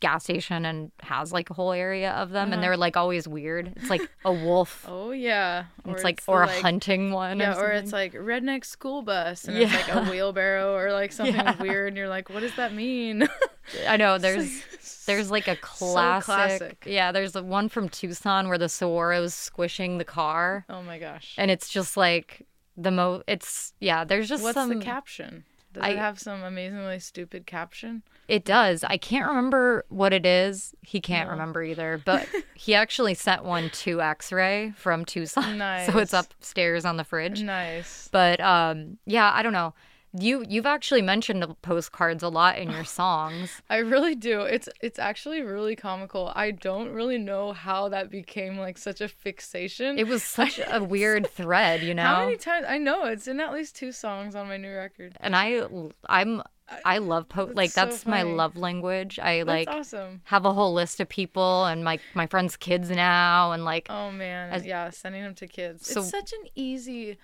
S1: gas station and has like a whole area of them, and they're like always weird. It's like a wolf.
S2: Uh-huh. Oh yeah,
S1: it's like
S2: the,
S1: or a
S2: like-
S1: hunting one.
S2: Yeah,
S1: or,
S2: or it's like redneck school bus, and it's like a wheelbarrow or like something
S1: Yeah.
S2: weird, and you're like, what does that mean?
S1: I know there's there's like a classic,
S2: classic.
S1: Yeah, there's the one from Tucson where the Saguaro's squishing the car.
S2: oh my gosh.
S1: and it's just like the mo it's yeah there's just
S2: What's
S1: some
S2: the caption? Does
S1: I-
S2: it have some amazingly stupid caption?
S1: it does i can't remember what it is he can't remember either but he actually sent one to x-ray from tucson Nice. so it's upstairs on the fridge
S2: Nice.
S1: but um yeah i don't know you you've actually mentioned postcards a lot in your songs
S2: I really do. It's it's actually really comical. I don't really know how that became like such a fixation.
S1: it was such a weird thread you know
S2: How many times? I know it's in at least two songs on my new record.
S1: and i i'm i love po- like
S2: so
S1: that's my love language i
S2: That's
S1: like
S2: awesome.
S1: have a whole list of people and my my friends kids now and like
S2: Oh man,
S1: As-
S2: yeah, sending them to kids.
S1: So-
S2: it's such an easy,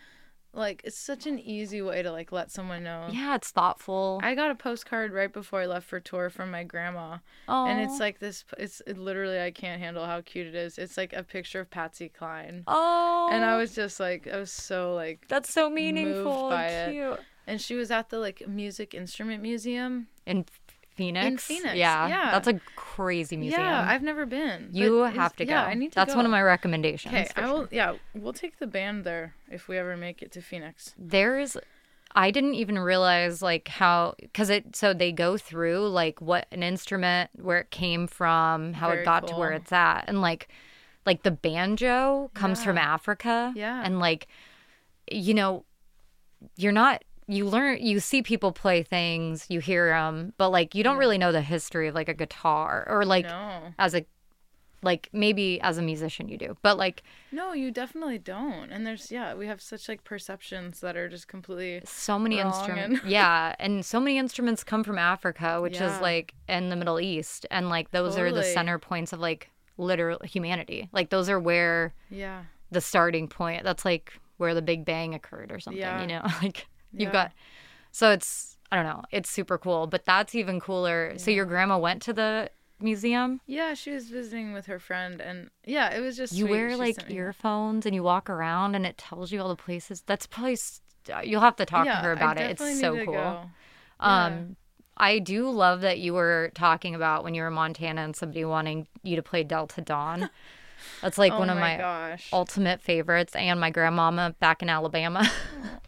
S2: like it's such an easy way to like let someone know.
S1: yeah it's thoughtful
S2: I got a postcard right before I left for tour from my grandma,
S1: oh
S2: and it's like this. It's it literally I can't handle how cute it is. It's like a picture of Patsy Cline,
S1: oh
S2: and I was just like, I was so like,
S1: that's so meaningful and
S2: it.
S1: cute
S2: and she was at the like music instrument museum.
S1: in phoenix
S2: Phoenix,
S1: yeah,
S2: yeah.
S1: that's a crazy museum
S2: Yeah, I've never been.
S1: you have to go
S2: Yeah, I need to
S1: that's
S2: go.
S1: one of my recommendations
S2: Okay, I
S1: sure.
S2: will. Yeah, we'll take the band there if we ever make it to Phoenix.
S1: there's i didn't even realize like how because it so they go through like what an instrument where it came from how
S2: Very
S1: it got to where it's at and like like the banjo comes from africa
S2: Yeah.
S1: and like you know you're not you learn you see people play things you hear them but like you don't really know the history of like a guitar or like
S2: No,
S1: as a like maybe as a musician you do but like
S2: no, you definitely don't. And there's yeah, we have such like perceptions that are just completely.
S1: so many instruments
S2: and-
S1: yeah and so many instruments come from africa which
S2: Yeah.
S1: is like in the middle east and like those are the center points of like literal humanity like those are where
S2: Yeah,
S1: the starting point that's like where the big bang occurred or something
S2: Yeah.
S1: you know like you've got so it's i don't know it's super cool but that's even cooler so your grandma went to the museum
S2: yeah. She was visiting with her friend, and yeah, it was just.
S1: you
S2: sweet.
S1: wear
S2: She
S1: like earphones and you walk around and it tells you all the places that's probably you'll have to talk
S2: yeah,
S1: to her about it it's so cool. Um, I do love that you were talking about when you were in Montana and somebody wanting you to play Delta Dawn. That's like
S2: oh
S1: one of
S2: my gosh.
S1: ultimate favorites, and my grandmama back in Alabama.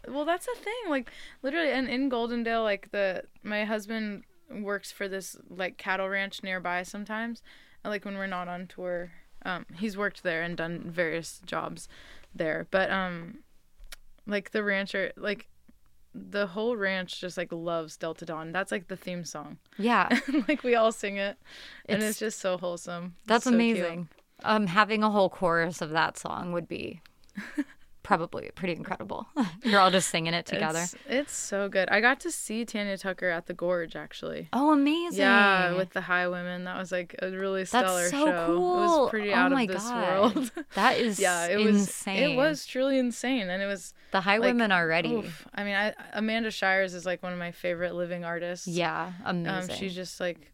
S2: Well, that's the thing. Like literally, and in Goldendale, like the my husband works for this like cattle ranch nearby sometimes. Like when we're not on tour, um, he's worked there and done various jobs there. But um, like the rancher, like the whole ranch just like loves Delta Dawn. That's like the theme song.
S1: yeah,
S2: like we all sing it, and
S1: It's-
S2: it's just so wholesome.
S1: That's
S2: so cute.
S1: Um, having a whole chorus of that song would be probably pretty incredible. You're all just singing it together.
S2: It's, it's so good. I got to see Tanya Tucker at the Gorge actually.
S1: oh, amazing.
S2: Yeah, with the Highwomen. That was like a really stellar
S1: That's so
S2: show.
S1: cool.
S2: It was pretty
S1: oh
S2: out of this
S1: God.
S2: world.
S1: That is
S2: yeah, it was
S1: insane.
S2: it was truly insane and it was
S1: the high
S2: like,
S1: women already.
S2: oof. I mean, I Amanda Shires is like one of my favorite living artists.
S1: Yeah,
S2: Um
S1: amazing.
S2: she's just like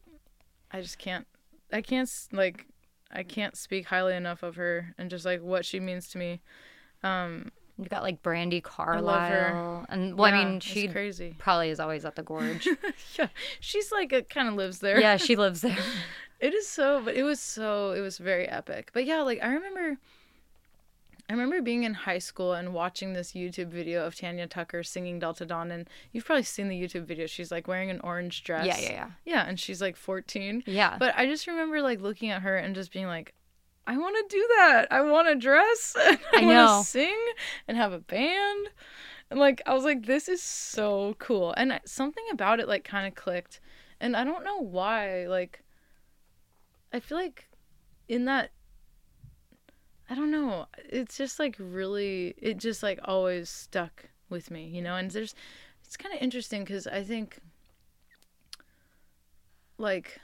S2: I just can't I can't like I can't speak highly enough of her and just like what she means to me. Um
S1: You've got like Brandi
S2: love
S1: Carlile,
S2: her.
S1: and well, I mean, she
S2: crazy.
S1: probably is always at the gorge.
S2: yeah, she's like kind of lives there.
S1: yeah, she lives there.
S2: It is so, but it was so, it was very epic. But yeah, like I remember, I remember being in high school and watching this YouTube video of Tanya Tucker singing Delta Dawn, and you've probably seen the YouTube video. She's like wearing an orange dress.
S1: Yeah, yeah, yeah.
S2: Yeah, and she's like 14.
S1: Yeah.
S2: But I just remember like looking at her and just being like, I want to do that. I want to dress. I,
S1: I
S2: want to sing and have a band. And like I was like, this is so cool. And something about it like kind of clicked. And I don't know why. Like, I feel like in that. I don't know. It's just like really. It just like always stuck with me, you know. And there's, it's kind of interesting because I think. Like.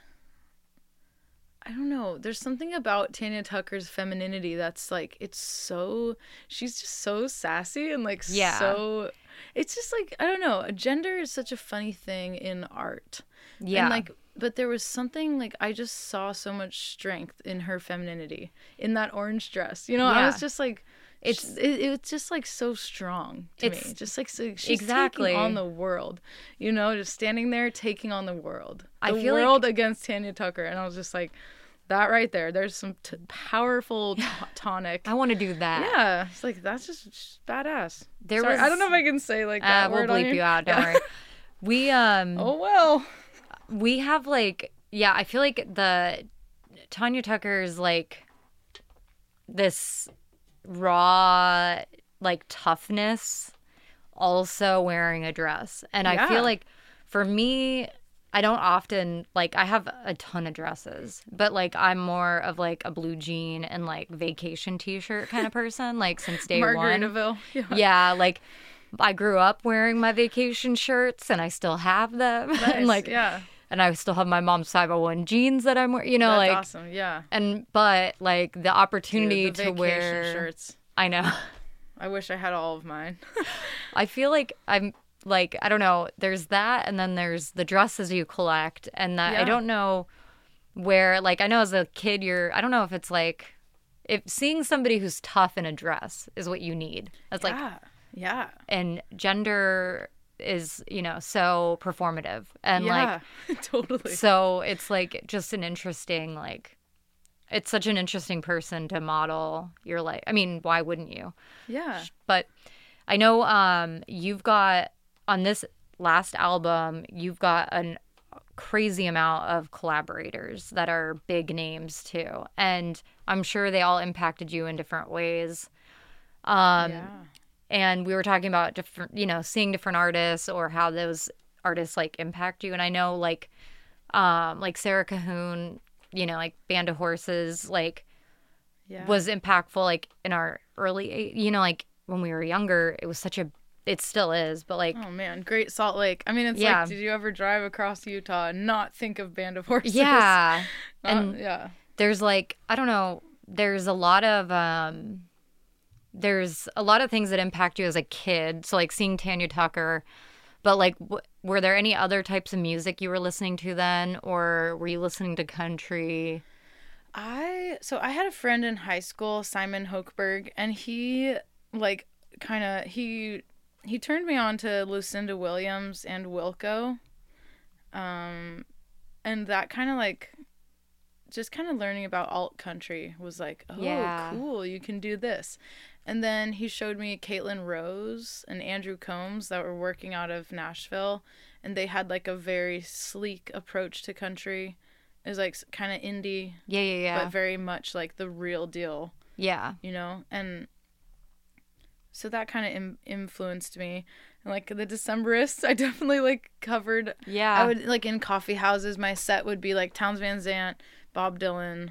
S2: I don't know. There's something about Tanya Tucker's femininity that's like it's so she's just so sassy and like
S1: Yeah.
S2: so it's just like I don't know. Gender is such a funny thing in art.
S1: yeah.
S2: And like but there was something like I just saw so much strength in her femininity in that orange dress. You know, I was just like
S1: It's-
S2: it's it, it just like so strong to
S1: It's-
S2: me. Just like so, she's
S1: Exactly.
S2: taking on the world. You know, just standing there taking on the world. The
S1: I feel like-
S2: world against Tanya Tucker and I was just like that right there. There's some t- powerful t- tonic.
S1: I want to do that.
S2: Yeah, it's like that's just, just badass.
S1: There
S2: Sorry,
S1: was.
S2: I don't know if I can say like that
S1: Uh, we'll bleep you out. Don't
S2: Yeah.
S1: worry. We um.
S2: Oh well.
S1: We have like yeah i feel like the tanya tucker's like this raw like toughness also wearing a dress and i feel like for me i don't often like i have a ton of dresses but like i'm more of like a blue jean and like vacation t-shirt kind of person like since day one
S2: Margaritaville. Yeah.
S1: yeah like i grew up wearing my vacation shirts and i still have them
S2: Nice.
S1: and like
S2: yeah.
S1: And I still have my mom's 501 jeans that I'm wearing, you know,
S2: That's
S1: like,
S2: awesome. Yeah.
S1: and, but like the opportunity
S2: Dude, the
S1: to wear,
S2: shirts.
S1: I know.
S2: I wish I had all of mine.
S1: I feel like I'm like, I don't know, there's that, and then there's the dresses you collect, and that I don't know where, like, I know as a kid, you're, I don't know if it's like, if seeing somebody who's tough in a dress is what you need. That's like,
S2: yeah. Yeah.
S1: and gender is, you know, so performative. And like,
S2: yeah. totally.
S1: so it's like just an interesting like it's such an interesting person to model your life i mean why wouldn't you
S2: yeah.
S1: but i know um you've got on this last album you've got an crazy amount of collaborators that are big names too and i'm sure they all impacted you in different ways um
S2: yeah.
S1: And we were talking about different you know seeing different artists or how those artists like impact you and i know like um like sarah cahoon you know like band of horses like
S2: Yeah.
S1: was impactful like in our early you know like when we were younger it was such a it still is but like
S2: Oh man, Great Salt Lake. I mean, it's
S1: Yeah.
S2: like, did you ever drive across Utah and not think of Band of Horses?
S1: yeah
S2: Not-
S1: and
S2: yeah,
S1: there's like i don't know there's a lot of um there's a lot of things that impact you as a kid so like seeing tanya tucker but like w- were there any other types of music you were listening to then or were you listening to country
S2: I so I had a friend in high school, Simon Hochberg, and he like kind of he he turned me on to Lucinda Williams and Wilco, um, and that kind of like just kind of learning about alt country was like, oh,
S1: Yeah.
S2: cool, you can do this. And then he showed me Caitlin Rose and Andrew Combs that were working out of Nashville, and they had like a very sleek approach to country. It was like kind of indie,
S1: yeah yeah yeah
S2: but very much like the real deal,
S1: yeah
S2: you know? And so that kind of Im- influenced me. And like the Decemberists, I definitely like covered.
S1: yeah
S2: I would like in coffee houses, my set would be like Townes Van Zandt, Bob Dylan,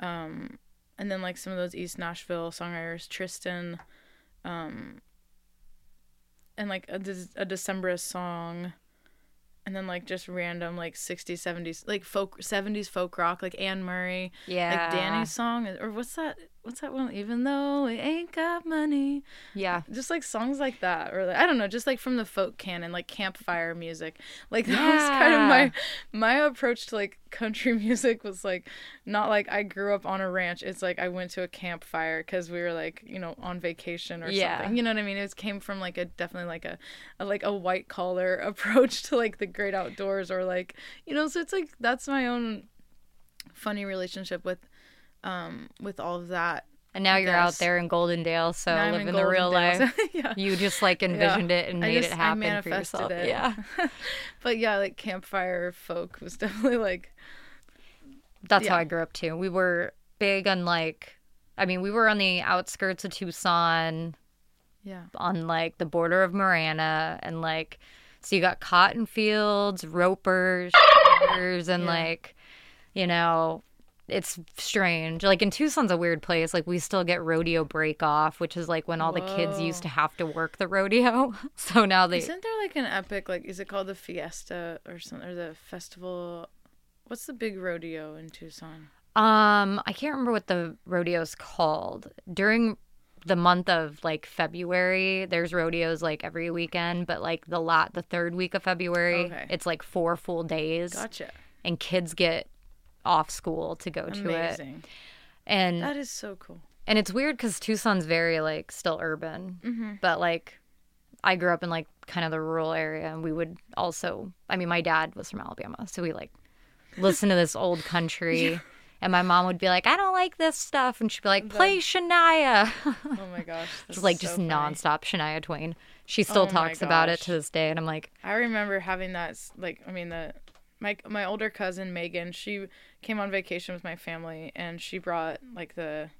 S2: um, and then like some of those East Nashville songwriters, Tristan, um and like a, a Decemberist song and then like just random like 60s 70s like folk 70s folk rock like Anne Murray
S1: Yeah.
S2: like Danny's song or what's that what's that one? Even though we ain't got money.
S1: Yeah.
S2: just like songs like that or like I don't know just like from the folk canon like campfire music. Like that was kind of my my approach to like country music was like not like I grew up on a ranch. It's like I went to a campfire because we were like you know on vacation or
S1: Yeah.
S2: something. You know what I mean? It came from like a definitely like a, a like a white collar approach to like the great outdoors or like you know so it's like that's my own funny relationship with um with all of that
S1: And now you're out there in Goldendale, so living
S2: in
S1: the real
S2: Goldendale,
S1: life.
S2: so- yeah
S1: You just like envisioned it and
S2: I
S1: made
S2: just-
S1: it happen for yourself.
S2: it.
S1: Yeah.
S2: but yeah, like campfire folk was definitely like
S1: That's how I grew up too. We were big on like I mean, we were on the outskirts of Tucson,
S2: yeah,
S1: on like the border of Marana and like so you got cotton fields, ropers, and
S2: Yeah.
S1: like you know, it's strange. Like in Tucson's a weird place. Like we still get rodeo break off, which is like when all the kids used to have to work the rodeo. So now they
S2: isn't there like an epic like is it called the Fiesta or something or the festival? What's the big rodeo in Tucson?
S1: Um, I can't remember what the rodeo's called. During the month of like February, there's rodeos like every weekend, but like the lot the third week of February,
S2: Okay.
S1: it's like four full days
S2: Gotcha.
S1: and kids get off school to go to it. And
S2: That is so cool.
S1: and it's weird cuz Tucson's very like still urban,
S2: Mm-hmm.
S1: but like I grew up in like kind of the rural area and we would also I mean my dad was from Alabama, so we like listen to this old country. And my mom would be like, I don't like this stuff. And she'd be like, play Shania.
S2: Oh my gosh.
S1: It's like just nonstop Shania Twain. She still
S2: Oh
S1: talks about it to this day. And I'm like,
S2: I remember having that like I mean the my my older cousin Megan, she came on vacation with my family and she brought like the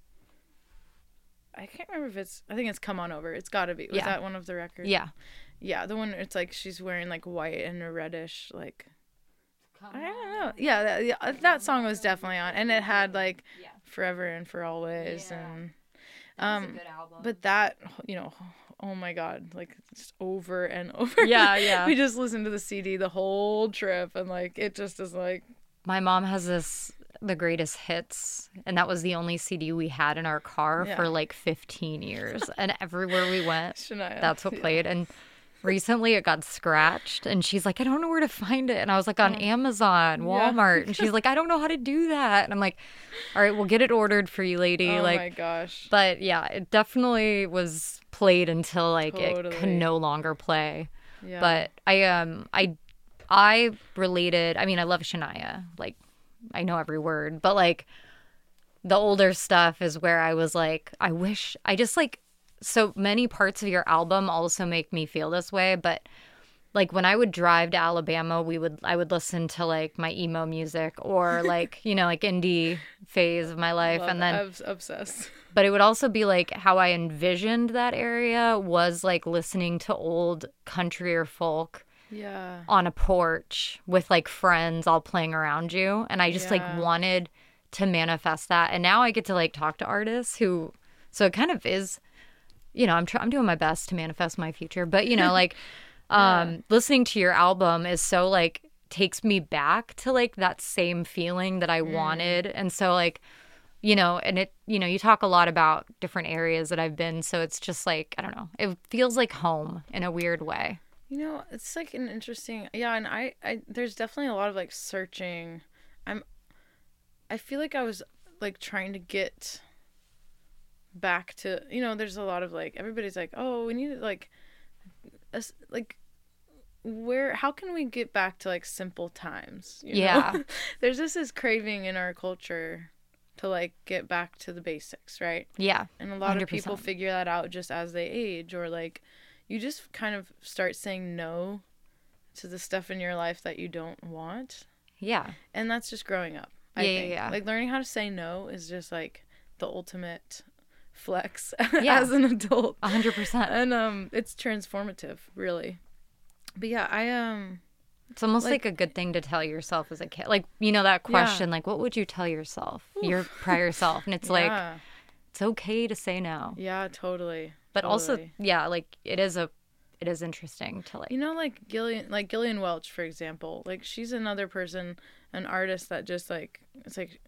S2: I can't remember if it's I think it's Come On Over. It's got to be. Was
S1: Yeah.
S2: that one of the records?
S1: yeah.
S2: Yeah, the one it's like she's wearing like white and a reddish like I don't know. Yeah, that, yeah, that song was definitely on and it had like
S1: Yeah.
S2: Forever and for Always
S1: Yeah.
S2: and um but that you know oh my god like just over and over
S1: Yeah, yeah.
S2: we just listened to the cd the whole trip and like it just is like
S1: my mom has this, the greatest hits. And that was the only CD we had in our car
S2: Yeah.
S1: for like 15 years. and everywhere we went,
S2: Shania.
S1: that's what
S2: Yeah.
S1: played. And recently it got scratched. And she's like, I don't know where to find it. And I was like, on Amazon,
S2: Yeah.
S1: Walmart. And she's like, I don't know how to do that. And I'm like, all right, we'll get it ordered for you, lady.
S2: oh
S1: like,
S2: my gosh
S1: But yeah, it definitely was played until like it
S2: Totally.
S1: could no longer play.
S2: yeah
S1: But I um I I related. I mean, I love Shania. Like I know every word, but like the older stuff is where I was like, I wish I just like so many parts of your album also make me feel this way, but like when I would drive to Alabama, we would I would listen to like my emo music or like, you know, like indie phase of my life
S2: Love
S1: and then
S2: I was obsessed
S1: but it would also be like how I envisioned that area was like listening to old country or folk
S2: yeah
S1: on a porch with like friends all playing around you. And I just like wanted to manifest that. And now I get to like talk to artists who, so it kind of is, you know, I'm trying, I'm doing my best to manifest my future. But, you know, like um, listening to your album is so like, takes me back to like that same feeling that I
S2: Mm.
S1: wanted. And so, like, you know, and it, you know, you talk a lot about different areas that I've been. So it's just like, I don't know, it feels like home in a weird way.
S2: You know, it's like an interesting yeah, and I, I there's definitely a lot of like searching. I'm I feel like I was like trying to get back to you know, there's a lot of like everybody's like, "Oh, we need like us like where how can we get back to like simple times?" You know?
S1: Yeah.
S2: there's just this craving in our culture to like get back to the basics, right?
S1: Yeah.
S2: And a lot of people figure that out just as they age, or like you just kind of start saying no to the stuff in your life that you don't want.
S1: Yeah.
S2: And that's just growing up. I
S1: Yeah, yeah, yeah.
S2: Like learning how to say no is just like the ultimate flex
S1: Yeah.
S2: as an adult.
S1: A hundred percent.
S2: And um it's transformative, really. But yeah, I um
S1: It's almost like,
S2: Like-
S1: a good thing to tell yourself as a kid. Like, you know, that question, like, what would you tell yourself, your prior self? And it's like, it's okay to say no.
S2: yeah, totally.
S1: but also yeah, like it is a it is interesting to like
S2: You know, like Gillian, like Gillian Welch, for example. Like she's another person, an artist that just like it's like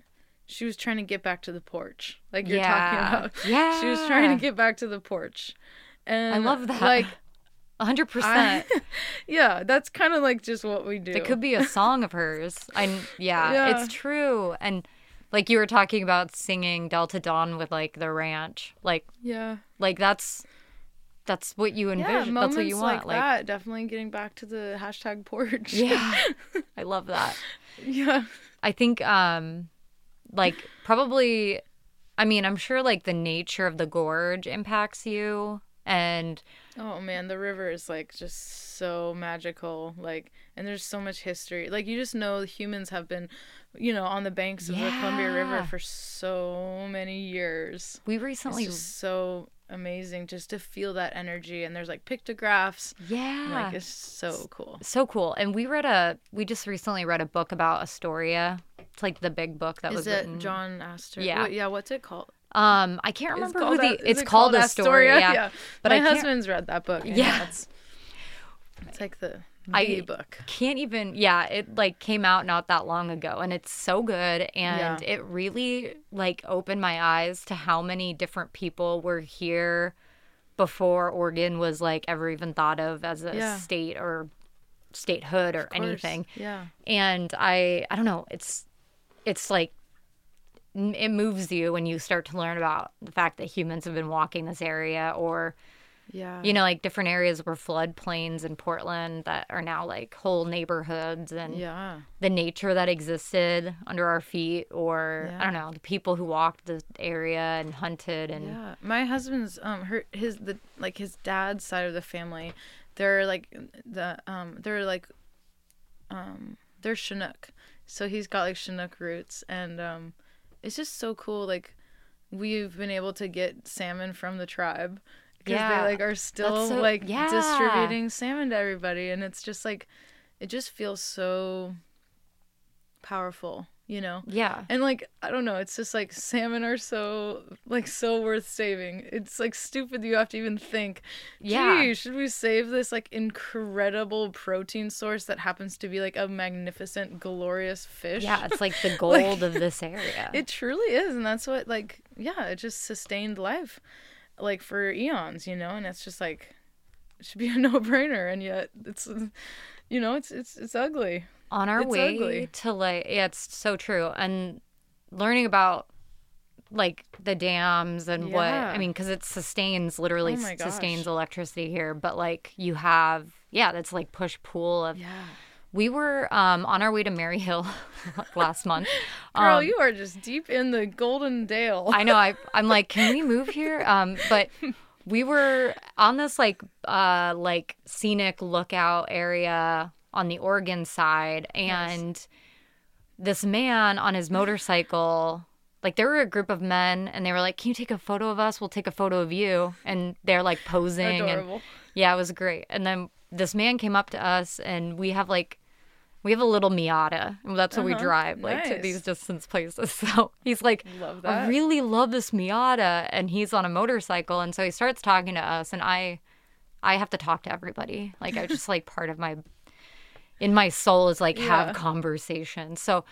S2: she was trying to get back to the porch, like you're
S1: yeah.
S2: talking about.
S1: Yeah.
S2: She was trying to get back to the porch, and
S1: I love that.
S2: Like,
S1: A hundred
S2: I,
S1: percent.
S2: yeah, that's kind of like just what we do.
S1: It could be a song of hers. I yeah,
S2: Yeah.
S1: it's true. And like you were talking about singing Delta Dawn with like the ranch, like
S2: yeah,
S1: like that's that's what you envision.
S2: Moments
S1: that's what you want.
S2: like, that. Definitely getting back to the hashtag porch.
S1: yeah, I love that.
S2: yeah,
S1: I think um like probably I mean, I'm sure like the nature of the gorge impacts you and
S2: Oh man, the river is like just so magical. Like, and there's so much history. Like, you just know humans have been, you know, on the banks of the Columbia River for so many years.
S1: we recently
S2: so amazing just to feel that energy. And there's like pictographs.
S1: yeah.
S2: Like, it's so cool.
S1: so cool. And we read a we just recently read a book about Astoria. It's like the big book that
S2: Is
S1: was
S2: it
S1: written.
S2: John Astor?
S1: Yeah.
S2: Yeah. What's it called?
S1: Um, I can't remember who
S2: called
S1: the.
S2: A-
S1: it's
S2: it
S1: called, Astoria. Yeah. But
S2: My husband's read that book.
S1: Yeah.
S2: It's, it's like the
S1: I-
S2: book.
S1: Can't even. Yeah, it like came out not that long ago, and it's so good, and
S2: Yeah.
S1: it really like opened my eyes to how many different people were here before Oregon was like ever even thought of as a
S2: Yeah.
S1: state or statehood or anything.
S2: Yeah.
S1: and i i don't know it's it's like it moves you when you start to learn about the fact that humans have been walking this area or
S2: Yeah.
S1: you know like different areas were floodplains in portland that are now like whole neighborhoods and
S2: Yeah.
S1: the nature that existed under our feet or i don't know the people who walked the area and hunted and
S2: Yeah, my husband's um her his the like his dad's side of the family, they're like the um they're like um they're Chinook, so he's got like Chinook roots, and um it's just so cool. Like we've been able to get salmon from the tribe because
S1: Yeah,
S2: they like are still
S1: so-
S2: like
S1: yeah.
S2: distributing salmon to everybody, and it's just like it just feels so powerful, you know.
S1: yeah
S2: And like I don't know, it's just like salmon are so like so worth saving. It's like stupid you have to even think.
S1: Yeah.
S2: Gee, should we save this like incredible protein source that happens to be like a magnificent, glorious fish?
S1: yeah it's like the gold of this area
S2: It truly is, and that's what like yeah, it just sustained life, like for eons, you know. And it's just like it should be a no brainer, and yet it's you know it's it's it's ugly.
S1: On our
S2: It's
S1: way
S2: ugly.
S1: to like yeah it's so true and learning about like the dams and what i mean because it sustains literally
S2: Oh
S1: sustains electricity here but like you have yeah that's like push pull of
S2: Yeah.
S1: we were um on our way to Maryhill last month
S2: Girl,
S1: Um,
S2: you are just deep in the Goldendale.
S1: I know. I I'm like, can we move here? Um, but we were on this like uh like scenic lookout area on the Oregon side, and this man on his motorcycle. Like there were a group of men, and they were like, "Can you take a photo of us? We'll take a photo of you." And they're like posing, and
S2: Adorable.
S1: yeah, it was great. And then this man came up to us, and we have like, we have a little Miata, and that's what we
S2: Uh-huh.
S1: drive like to these distance places. So he's like, I really love this Miata, and he's on a motorcycle, and so he starts talking to us, and I, I have to talk to everybody. Like I'm just like part of my, in my soul is like
S2: Yeah.
S1: have conversation. So.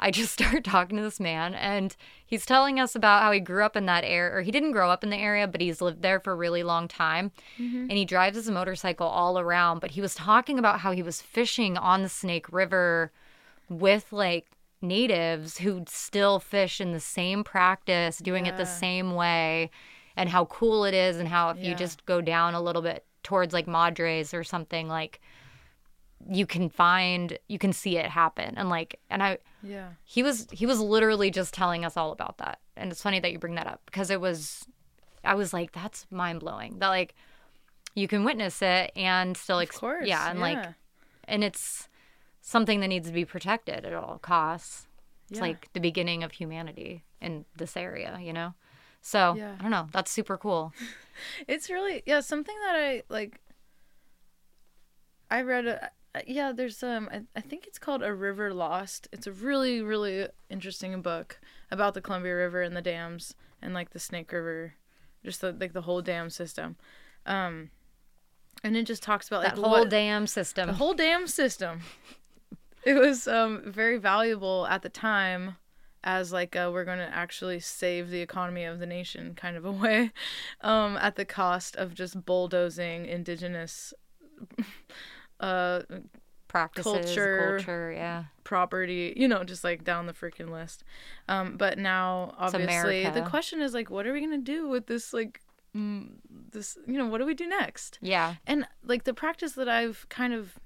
S1: I just start talking to this man, and he's telling us about how he grew up in that area, or he didn't grow up in the area, but he's lived there for a really long time. Mm-hmm. And he drives his motorcycle all around. But he was talking about how he was fishing on the Snake River with like natives who still fish in the same practice, doing it the same way, and how cool it is, and how if you just go down a little bit towards like Madras or something, like you can find, you can see it happen. And like, and I,
S2: Yeah.
S1: he was he was literally just telling us all about that and it's funny that you bring that up because it was i was like that's mind-blowing that like you can witness it and still
S2: Of
S1: ex-
S2: course.
S1: yeah and like and it's something that needs to be protected at all costs it's
S2: Yeah.
S1: like the beginning of humanity in this area you know so
S2: Yeah.
S1: i don't know that's super cool
S2: It's really yeah something that I like. I read a yeah. There's um I, I think it's called A River Lost. It's a really really interesting book about the Columbia River and the dams and like the Snake River, just the, like the whole dam system. Um, and it just talks about like
S1: that whole
S2: what,
S1: damn system.
S2: the whole dam system. it was um, very valuable at the time as like a, we're going to actually save the economy of the nation kind of a way um, at the cost of just bulldozing indigenous uh,
S1: Practices,
S2: culture.
S1: culture, yeah.
S2: property, you know, just like down the freaking list. Um, but now, obviously, the question is like, what are we gonna do with this? Like, this, you know, what do we do next?
S1: Yeah.
S2: And like the practice that I've kind of,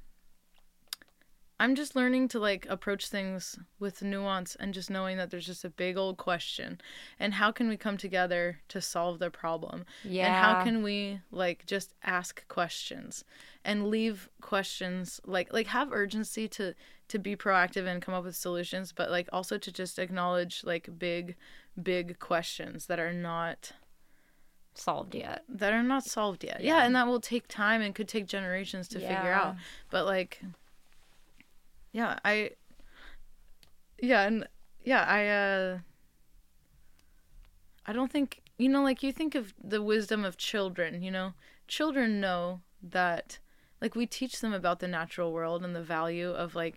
S2: I'm just learning to like approach things with nuance and just knowing that there's just a big old question, and how can we come together to solve the problem?
S1: Yeah.
S2: And how can we like just ask questions and leave questions like like have urgency to to be proactive and come up with solutions, but like also to just acknowledge like big big questions that are not
S1: solved yet.
S2: that are not solved yet. Yeah,
S1: Yeah.
S2: and that will take time and could take generations to figure out. But like yeah, I yeah, and yeah, I uh I don't think you know like you think of the wisdom of children, you know. Children know that like we teach them about the natural world and the value of like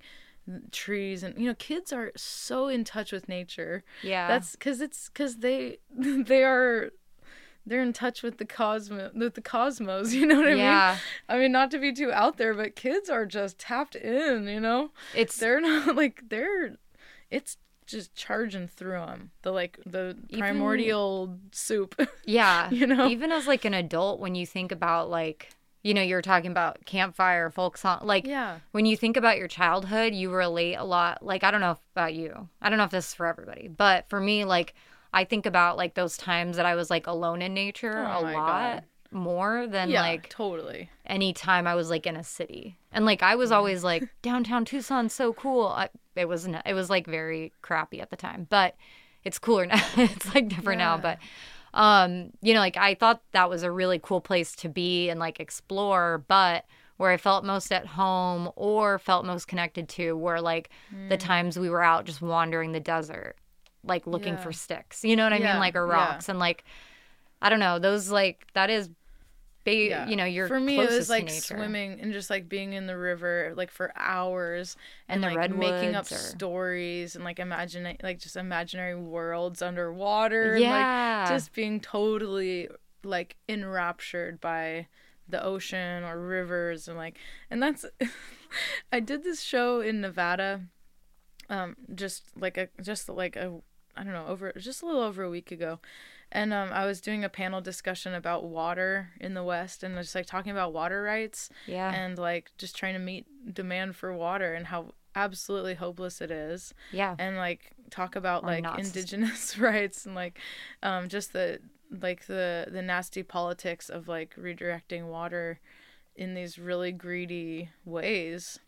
S2: trees and you know kids are so in touch with nature
S1: Yeah.
S2: that's because it's because they they are they're in touch with the cosmos with the cosmos you know what i
S1: yeah.
S2: mean i mean not to be too out there but kids are just tapped in you know
S1: It's
S2: they're not like they're it's just charging through them the like the
S1: Even-
S2: primordial soup
S1: yeah.
S2: you know?
S1: Even as like an adult when you think about like you know, you were talking about campfire, folk song like
S2: yeah
S1: when you think about your childhood, you relate a lot. Like, I don't know about you. I don't know if this is for everybody, but for me, like, I think about like those times that I was like alone in nature
S2: Oh
S1: a lot
S2: God.
S1: more than
S2: yeah
S1: like
S2: totally
S1: any time I was like in a city. And like, I was always like, downtown Tucson's so cool. I, it was, it was like very crappy at the time, but it's cooler now. it's like different now, but um you know like i thought that was a really cool place to be and like explore but where i felt most at home or felt most connected to were like
S2: Mm.
S1: the times we were out just wandering the desert like looking
S2: Yeah.
S1: for sticks you know what i
S2: Yeah,
S1: mean like or
S2: yeah.
S1: rocks and like i don't know those like that is
S2: Yeah.
S1: you know you're
S2: for me it was like swimming and just like being in the river like for hours
S1: And
S2: and,
S1: the
S2: like making up
S1: or-
S2: stories and like imagining like just imaginary worlds underwater
S1: Yeah.
S2: and like just being totally like enraptured by the ocean or rivers and like and that's I did this show in Nevada um just like a just like a I don't know over just a little over a week ago and um, I was doing a panel discussion about water in the West and just like talking about water rights
S1: yeah.
S2: and like just trying to meet demand for water and how absolutely hopeless it is.
S1: Yeah.
S2: And like talk about
S1: Or
S2: like
S1: not
S2: indigenous rights and like um just the like the the nasty politics of like redirecting water in these really greedy ways.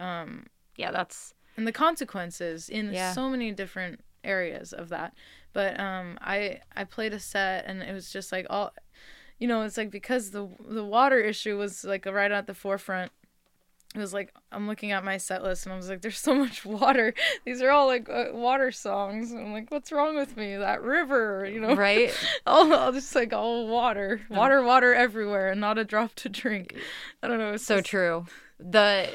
S2: Um
S1: yeah that's
S2: and the consequences in
S1: Yeah.
S2: so many different areas of that but um i i played a set and it was just like all you know it's like because the the water issue was like right at the forefront it was like i'm looking at my set list and i was like there's so much water. These are all like uh, water songs. And i'm like what's wrong with me? That river you know?
S1: Right.
S2: All, all just like all water water water everywhere and not a drop to drink. I don't know it's
S1: so
S2: just-
S1: true. The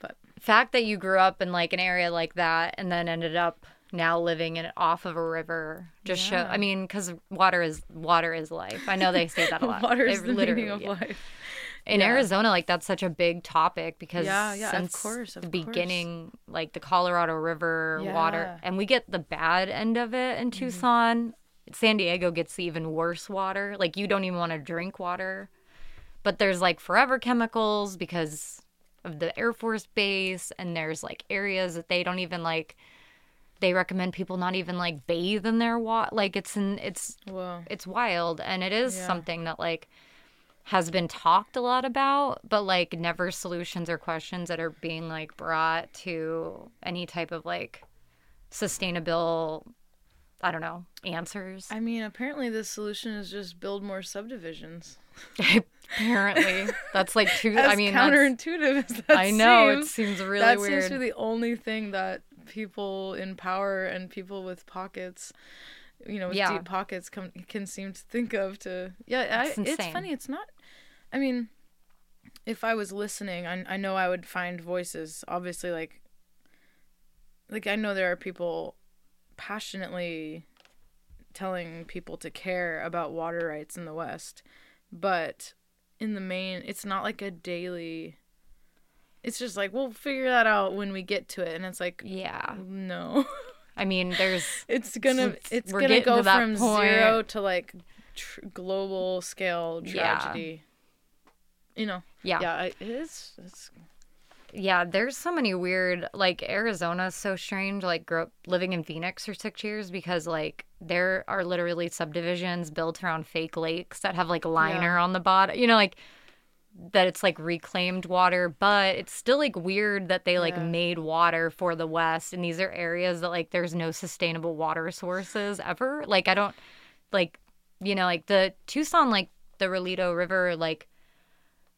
S2: But-
S1: fact that you grew up in like an area like that and then ended up now living in off of a river just show i mean because water is water is life i know they say that a lot
S2: water is the meaning of
S1: yeah.
S2: life
S1: in
S2: Yeah.
S1: arizona like that's such a big topic because
S2: Yeah, yeah, of course, of
S1: the
S2: course.
S1: beginning like the colorado river water
S2: Yeah. Mm-hmm.
S1: and we get the bad end of it in tucson san diego gets the even worse water like you don't even want to drink water but there's like forever chemicals because of the air force base and there's like areas that they don't even like they recommend people not even like bathe in their water like it's in it's
S2: Whoa.
S1: it's wild and it is
S2: Yeah.
S1: something that like has been talked a lot about but like never solutions or questions that are being like brought to any type of like sustainable i don't know answers
S2: I mean, apparently the solution is just build more subdivisions.
S1: apparently that's like
S2: two.
S1: I mean
S2: counterintuitive that
S1: i know
S2: seems,
S1: it seems really
S2: that
S1: weird
S2: seems to be the only thing that people in power and people with pockets you know with
S1: Yeah.
S2: deep pockets come, can seem to think of to yeah I,
S1: It's
S2: it's funny it's not i mean if i was listening I, I know i would find voices obviously like like i know there are people passionately telling people to care about water rights in the west but in the main it's not like a daily it's just like we'll figure that out when we get to it and it's like
S1: Yeah.
S2: no
S1: I mean, there's
S2: it's gonna
S1: It's-
S2: gonna go from
S1: point.
S2: zero to like tr- global scale
S1: Yeah.
S2: tragedy you know
S1: yeah.
S2: yeah it is it's
S1: Yeah, there's so many weird like Arizona's so strange. Like grew up living in Phoenix for six years because like there are literally subdivisions built around fake lakes that have like liner on the bottom. You know, like that it's like reclaimed water, but it's still like weird that they like
S2: Yeah.
S1: made water for the West and these are areas that like there's no sustainable water sources ever. Like I don't like you know, like the Tucson like the Rillito River like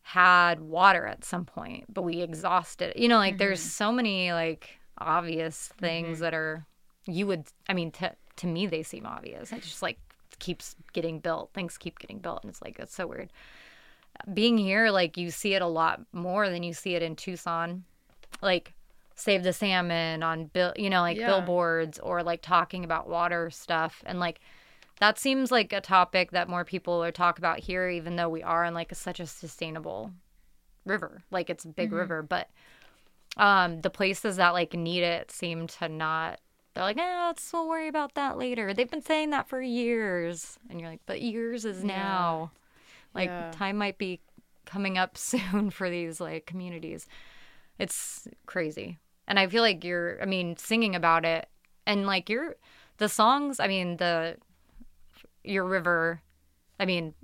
S1: had water at some point, but we exhausted it. You know, like there's mm-hmm. so many like obvious things mm-hmm. that are you would I mean to to me they seem obvious. It just like keeps getting built. Things keep getting built and it's like it's so weird. Being here like you see it a lot more than you see it in Tucson. Like save the salmon on bill you know like
S2: Yeah.
S1: billboards or like talking about water stuff. And like that seems like a topic that more people are talk about here even though we are in like a, such a sustainable river. Like it's a big river. But um the places that like need it seem to not they're like eh, let's we'll worry about that later. They've been saying that for years. And you're like but years is now like
S2: Yeah.
S1: time might be coming up soon for these like communities it's crazy and i feel like you're i mean singing about it and like you're the songs i mean the your river i mean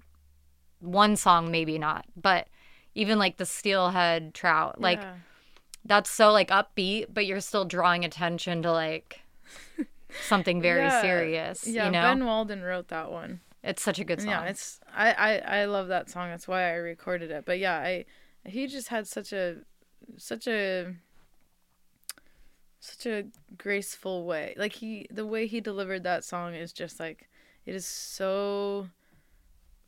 S1: one song maybe not but even like the steelhead trout like
S2: yeah.
S1: that's so like upbeat but you're still drawing attention to like something very
S2: Yeah.
S1: serious
S2: yeah
S1: you know
S2: ben walden wrote that one
S1: it's such a good song.
S2: yeah it's I, I i love that song. That's why i recorded it. But yeah i he just had such a such a such a graceful way. Like he the way he delivered that song is just like it is so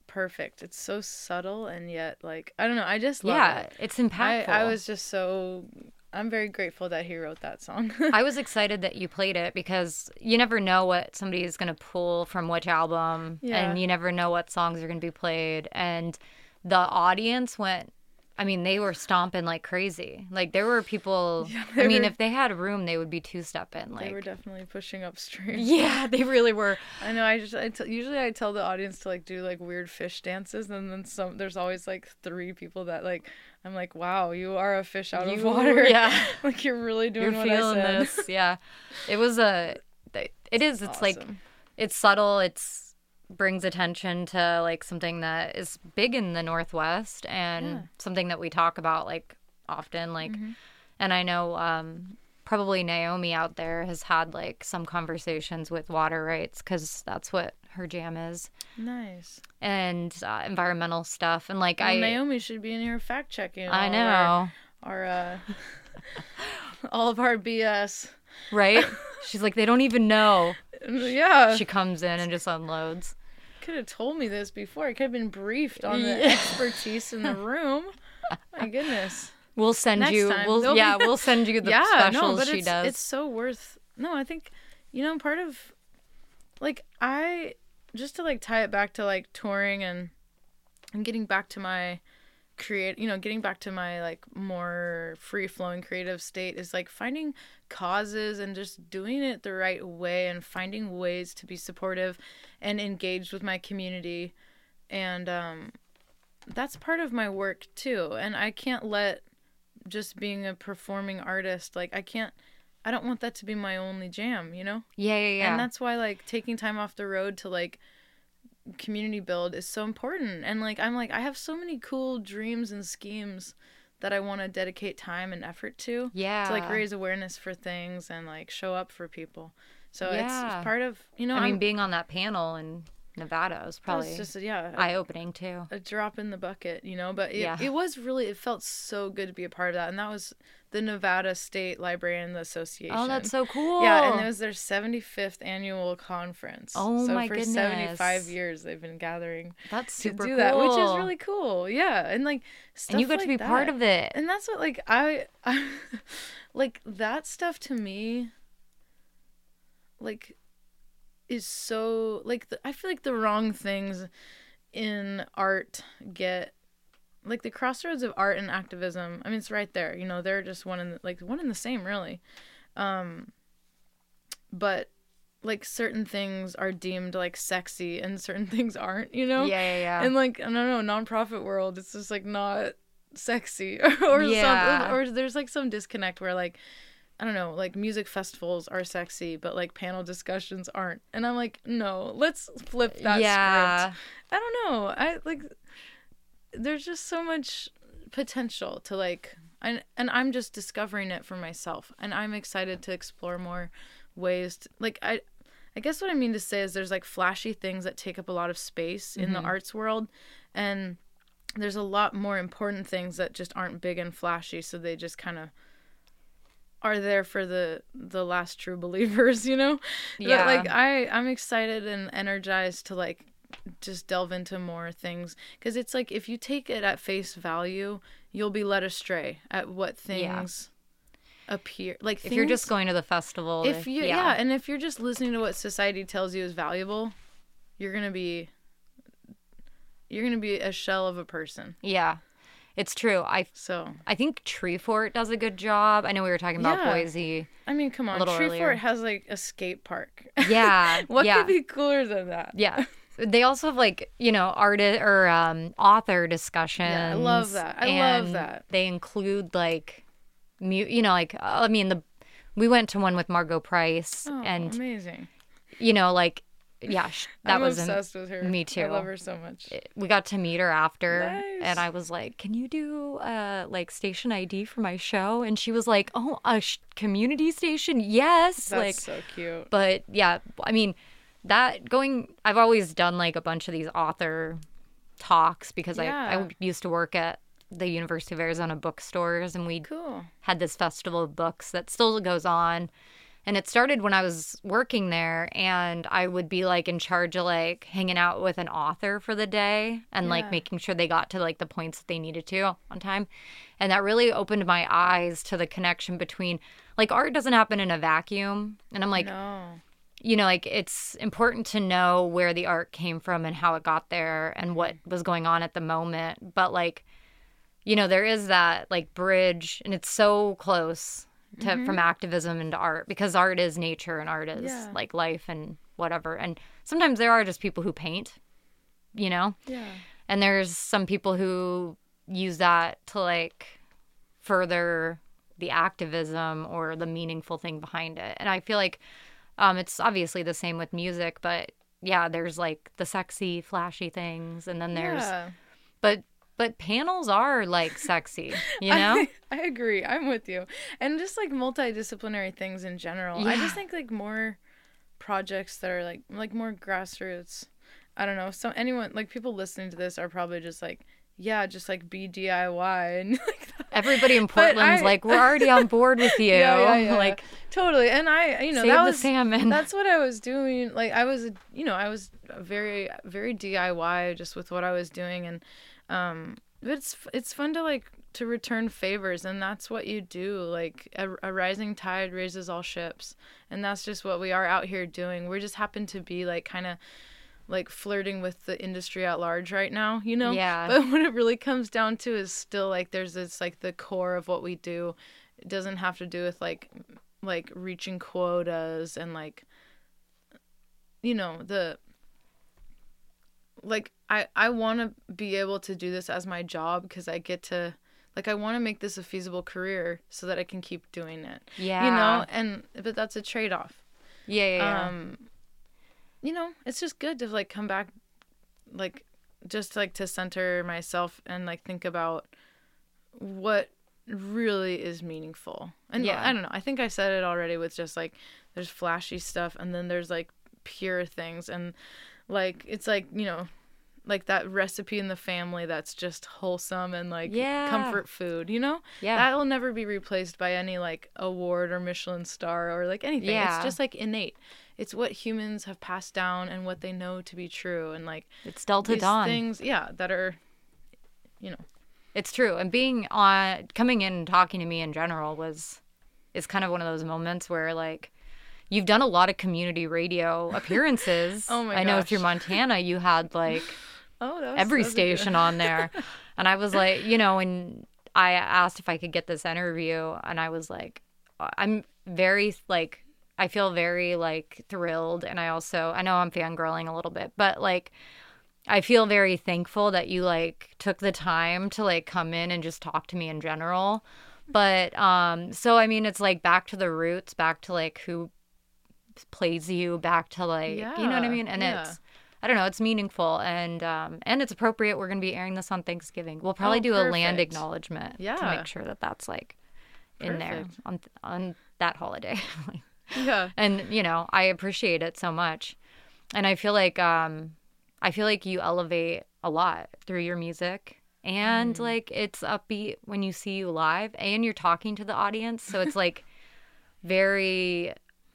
S2: perfect. It's so subtle and yet like i don't know. I just love
S1: yeah
S2: it.
S1: it's
S2: I,
S1: impactful.
S2: I was just so i'm very grateful that he wrote that song
S1: I was excited that you played it because you never know what somebody is going to pull from which album,
S2: Yeah.
S1: and you never know what songs are going to be played. And the audience went, I mean, they were stomping like crazy. Like there were people.
S2: Yeah,
S1: I mean,
S2: were-
S1: if they had room, they would be two stepping.
S2: they
S1: Like, They
S2: were definitely pushing upstream
S1: yeah, they really were.
S2: I know. I just I t- usually I tell the audience to like do like weird fish dances, and then some. There's always like three people that like. I'm like, wow, you are a fish out of water.
S1: yeah.
S2: like you're really doing
S1: You're
S2: what I
S1: feeling this, yeah. It was a. It is. It's like
S2: Awesome.
S1: it's subtle it's brings attention to like something that is big in the northwest and
S2: Yeah.
S1: something that we talk about like often like
S2: Mm-hmm.
S1: and i know um probably naomi out there has had like some conversations with water rights because that's what her jam is
S2: nice.
S1: and uh, environmental stuff and like
S2: Well,
S1: i
S2: Naomi should be in here fact checking.
S1: i know
S2: Our, our uh, all of our BS.
S1: right she's like they don't even know
S2: Yeah.
S1: she comes in and just unloads
S2: could have told me this before. I could have been briefed on the
S1: Yeah.
S2: expertise in the room. My goodness.
S1: we'll send
S2: Next
S1: you
S2: time.
S1: we'll yeah
S2: be-
S1: we'll send you the
S2: yeah,
S1: specials
S2: no, but
S1: she
S2: it's,
S1: does
S2: It's so worth. No, I think, you know, part of, like, I just to like tie it back to like touring and and getting back to my create, you know, getting back to my like more free flowing creative state is like finding causes and just doing it the right way and finding ways to be supportive and engaged with my community. And um that's part of my work too. And i can't let just being a performing artist like i can't i don't want that to be my only jam you know?
S1: Yeah yeah yeah.
S2: And that's why like taking time off the road to like community build is so important. And like i'm like i have so many cool dreams and schemes that i want to dedicate time and effort to
S1: yeah
S2: to like raise awareness for things and like show up for people so it's,
S1: Yeah.
S2: it's part of you know
S1: I mean,
S2: I'm-
S1: being on that panel in Nevada was probably
S2: was just yeah,
S1: eye opening too.
S2: a drop in the bucket, you know. But it,
S1: Yeah.
S2: it was really it felt so good to be a part of that, and that was the Nevada State Library Librarian Association.
S1: Oh, that's so cool.
S2: Yeah, and it was their 75th annual conference.
S1: Oh
S2: so
S1: my
S2: for
S1: goodness.
S2: 75 years they've been gathering
S1: that's
S2: to
S1: super
S2: do
S1: cool.
S2: that, which is really cool. Yeah, and like stuff
S1: and you got to
S2: like
S1: be part of it.
S2: And that's what like I, I like that stuff to me like is so like the, I feel like the wrong things in art get like the crossroads of art and activism. I mean it's right there. You know, they're just one in the, like one in the same really. Um but like certain things are deemed like sexy and certain things aren't, you know?
S1: Yeah, yeah, yeah.
S2: And like I don't know, nonprofit world, it's just like not sexy or
S1: Yeah.
S2: something. Or there's like some disconnect where like I don't know, like music festivals are sexy, but like panel discussions aren't. And I'm like, no, let's flip that
S1: yeah.
S2: script. I don't know. I like there's just so much potential to like and and I'm just discovering it for myself and I'm excited to explore more ways to, like I I guess what I mean to say is there's like flashy things that take up a lot of space in the mm-hmm. arts world and there's a lot more important things that just aren't big and flashy so they just kind of are there for the the last true believers you know But,
S1: Yeah.
S2: like i i'm excited and energized to like just delve into more things because it's like if you take it at face value you'll be led astray at what
S1: Yeah.
S2: things appear like
S1: if you're just going to the festival,
S2: if you yeah. and if you're just listening to what society tells you is valuable you're gonna be you're gonna be a shell of a person
S1: yeah, it's true. I
S2: so
S1: I think Treefort does a good job. I know we were talking about
S2: Yeah.
S1: Boise.
S2: i mean come on treefort
S1: earlier.
S2: has like a skate park
S1: Yeah,
S2: what
S1: yeah.
S2: could be cooler than that
S1: Yeah. They also have like, you know, artist or um author discussions.
S2: Yeah, I love that. I love that.
S1: They include like mu- you know, like I mean the we went to one with Margo Price
S2: oh,
S1: and
S2: amazing
S1: you know, like yeah, sh- that
S2: I'm
S1: was
S2: obsessed with her
S1: me too.
S2: i love her so much
S1: we got to meet her after
S2: Nice.
S1: and I was like, "Can you do uh like station ID for my show?" And she was like, "Oh, a sh- community station? Yes."
S2: that's
S1: like
S2: so cute
S1: but yeah i mean that going i've always done like a bunch of these author talks because I, I used to work at the university of arizona bookstores and we
S2: cool.
S1: had this festival of books that still goes on. And it started when i was working there and i would be like in charge of like hanging out with an author for the day and
S2: Yeah.
S1: like making sure they got to like the points that they needed to on time. And that really opened my eyes to the connection between like art doesn't happen in a vacuum. And i'm like
S2: no
S1: you know, like it's important to know where the art came from and how it got there and what mm-hmm. was going on at the moment. But like, you know, there is that like bridge, and it's so close to mm-hmm. from activism into art because art is nature and art is
S2: Yeah.
S1: like life and whatever. And sometimes there are just people who paint, you know,
S2: yeah
S1: and there's some people who use that to like further the activism or the meaningful thing behind it. And I feel like um, it's obviously the same with music, but yeah, there's like the sexy, flashy things, and then there's
S2: yeah.
S1: but but panels are like sexy, you know?
S2: I, I agree. I'm with you. And just like multidisciplinary things in general. I just think like more projects that are like like more grassroots. I don't know. So anyone like people listening to this are probably just like, yeah, just like be DIY and like.
S1: Everybody in Portland's
S2: I-
S1: like, we're already on board with you.
S2: Yeah, yeah, yeah.
S1: Like,
S2: totally. And I, you know,
S1: save
S2: that
S1: the
S2: was
S1: salmon.
S2: that's what I was doing. Like I was, you know, I was very, very DIY just with what I was doing, and um, but it's it's fun to like to return favors, and that's what you do. Like a, a rising tide raises all ships, and that's just what we are out here doing. We just happen to be like kind of like flirting with the industry at large right now, you know?
S1: Yeah.
S2: But what it really comes down to is still like there's this like the core of what we do. It doesn't have to do with like like reaching quotas and like you know, the like I I want to be able to do this as my job because I get to like I want to make this a feasible career so that I can keep doing it.
S1: yeah.
S2: You know, and but that's a trade-off
S1: Yeah, yeah, yeah.
S2: um you know it's just good to like come back like just like to center myself and like think about what really is meaningful and
S1: Yeah.
S2: i don't know i think i said it already with just like there's flashy stuff and then there's like pure things and like it's like you know like that recipe in the family that's just wholesome and like
S1: Yeah.
S2: comfort food you know
S1: Yeah.
S2: that will never be replaced by any like award or michelin star or like anything
S1: Yeah.
S2: it's just like innate it's what humans have passed down and what they know to be true and like
S1: it's Delta
S2: these
S1: Dawn.
S2: things yeah that are you know
S1: It's true. And being on coming in and talking to me in general was is kind of one of those moments where like you've done a lot of community radio appearances.
S2: Oh my
S1: I know through Montana you had like
S2: oh
S1: every
S2: that was a good-
S1: station on there. And I was like, you know, and I asked if I could get this interview and I was like I'm very like I feel very like thrilled and I also I know I'm fangirling a little bit, but like I feel very thankful that you like took the time to like come in and just talk to me in general. But um so I mean it's like back to the roots, back to like who plays you, back to like you know what I mean? And
S2: yeah.
S1: it's I don't know, it's meaningful and um and it's appropriate. We're gonna be airing this on Thanksgiving. We'll probably
S2: Oh,
S1: do a land
S2: perfect.
S1: acknowledgement to make sure that that's like in there on on that holiday.
S2: yeah
S1: and you know i appreciate it so much and i feel like um i feel like you elevate a lot through your music and
S2: Mm.
S1: like it's upbeat when you see you live and you're talking to the audience so it's like very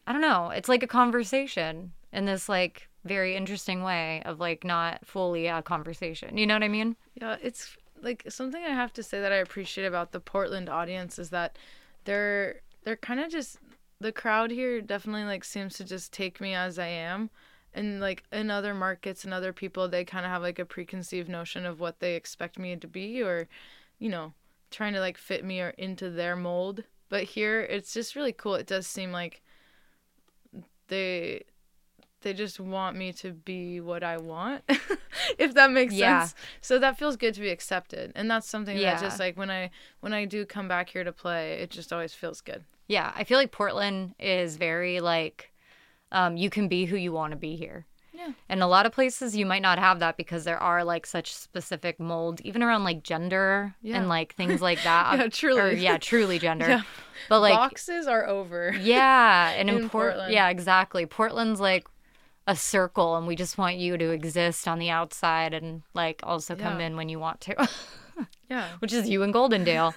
S1: i don't know it's like a conversation in this like very interesting way of like not fully a conversation you know what i mean
S2: Yeah, it's like something I have to say that I appreciate about the Portland audience is that they're they're kind of just the crowd here definitely like seems to just take me as I am. And like in other markets and other people, they kind of have like a preconceived notion of what they expect me to be or, you know, trying to like fit me or into their mold. But here, it's just really cool. It does seem like they they just want me to be what I want, if that makes
S1: Yeah.
S2: sense. So that feels good to be accepted, and that's something
S1: Yeah.
S2: that just like when I when I do come back here to play, it just always feels good.
S1: Yeah, I feel like Portland is very like um, you can be who you want to be here.
S2: Yeah.
S1: And a lot of places you might not have that because there are like such specific mold, even around like gender
S2: Yeah.
S1: and like things like that.
S2: Yeah, truly.
S1: Or, yeah, truly gender.
S2: Yeah.
S1: But like,
S2: Boxes are over.
S1: yeah, and in,
S2: in
S1: Port-
S2: Portland.
S1: yeah, exactly. Portland's like a circle, and we just want you to exist on the outside and like also come
S2: Yeah.
S1: in when you want to,
S2: Yeah.
S1: which is you in Goldendale.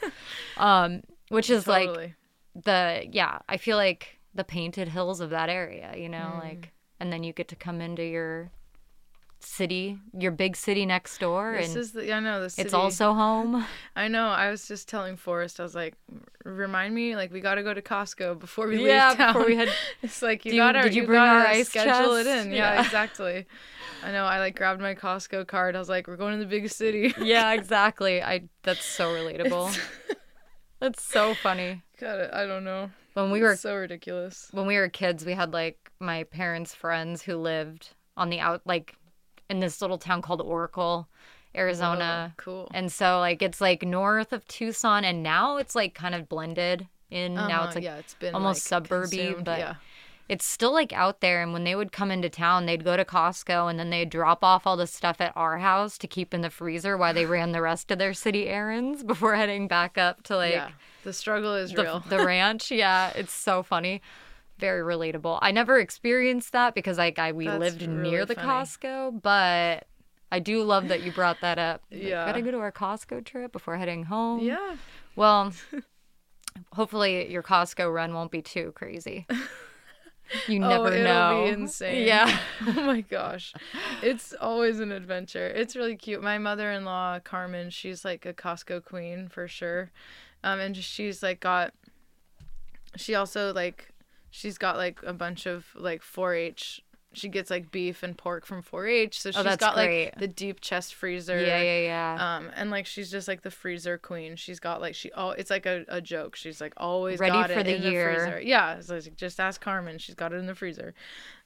S1: um, which is like the yeah i feel like the painted hills of that area you know
S2: Mm.
S1: like and then you get to come into your city your big city next door
S2: This
S1: and
S2: is the I know the city.
S1: it's also home
S2: I know. I was just telling Forrest. I was like, remind me, like we got to go to Costco before we
S1: Yeah,
S2: leave town.
S1: before we had-
S2: It's like you gotta.
S1: did you
S2: you
S1: bring our ice
S2: schedule it in. Yeah,
S1: Yeah.
S2: exactly. I know. I like grabbed my Costco card. I was like, we're going to the big city.
S1: yeah exactly i that's so relatable that's so funny
S2: Got it. I don't know.
S1: When we were
S2: so ridiculous.
S1: when we were kids we had like my parents friends who lived on the out like in this little town called oracle arizona
S2: cool.
S1: And so like it's like north of Tucson and now it's like kind of blended in. Now
S2: Uh-huh,
S1: it's like
S2: yeah, it's been
S1: almost
S2: like,
S1: suburby, but
S2: yeah.
S1: It's still like out there and when they would come into town they'd go to Costco and then they'd drop off all the stuff at our house to keep in the freezer while they ran the rest of their city errands before heading back up to like
S2: yeah, the struggle is
S1: the,
S2: real.
S1: the ranch. Yeah, it's so funny. Very relatable. I never experienced that because like I we
S2: That's
S1: lived
S2: really
S1: near the
S2: funny.
S1: Costco, but I do love that you brought that up. yeah. Like,
S2: Yeah.
S1: Gotta go to our Costco trip before heading home.
S2: yeah,
S1: Well, hopefully your Costco run won't be too crazy. You
S2: oh,
S1: never
S2: it'll
S1: know.
S2: be insane.
S1: Yeah.
S2: oh my gosh, it's always an adventure. It's really cute. My mother-in-law Carmen, she's like a Costco queen for sure, um, and she's like got. She also like, she's got like a bunch of like 4-H. She gets like beef and pork from 4-H, so she's
S1: Oh,
S2: got
S1: great.
S2: like the deep chest freezer.
S1: Yeah, yeah, yeah.
S2: Um, and like she's just like the freezer queen. She's got like she oh, it's like a, a joke. She's like always
S1: Ready
S2: got
S1: for
S2: it
S1: the
S2: in
S1: year.
S2: the freezer. Yeah, it's like just ask Carmen. She's got it in the freezer.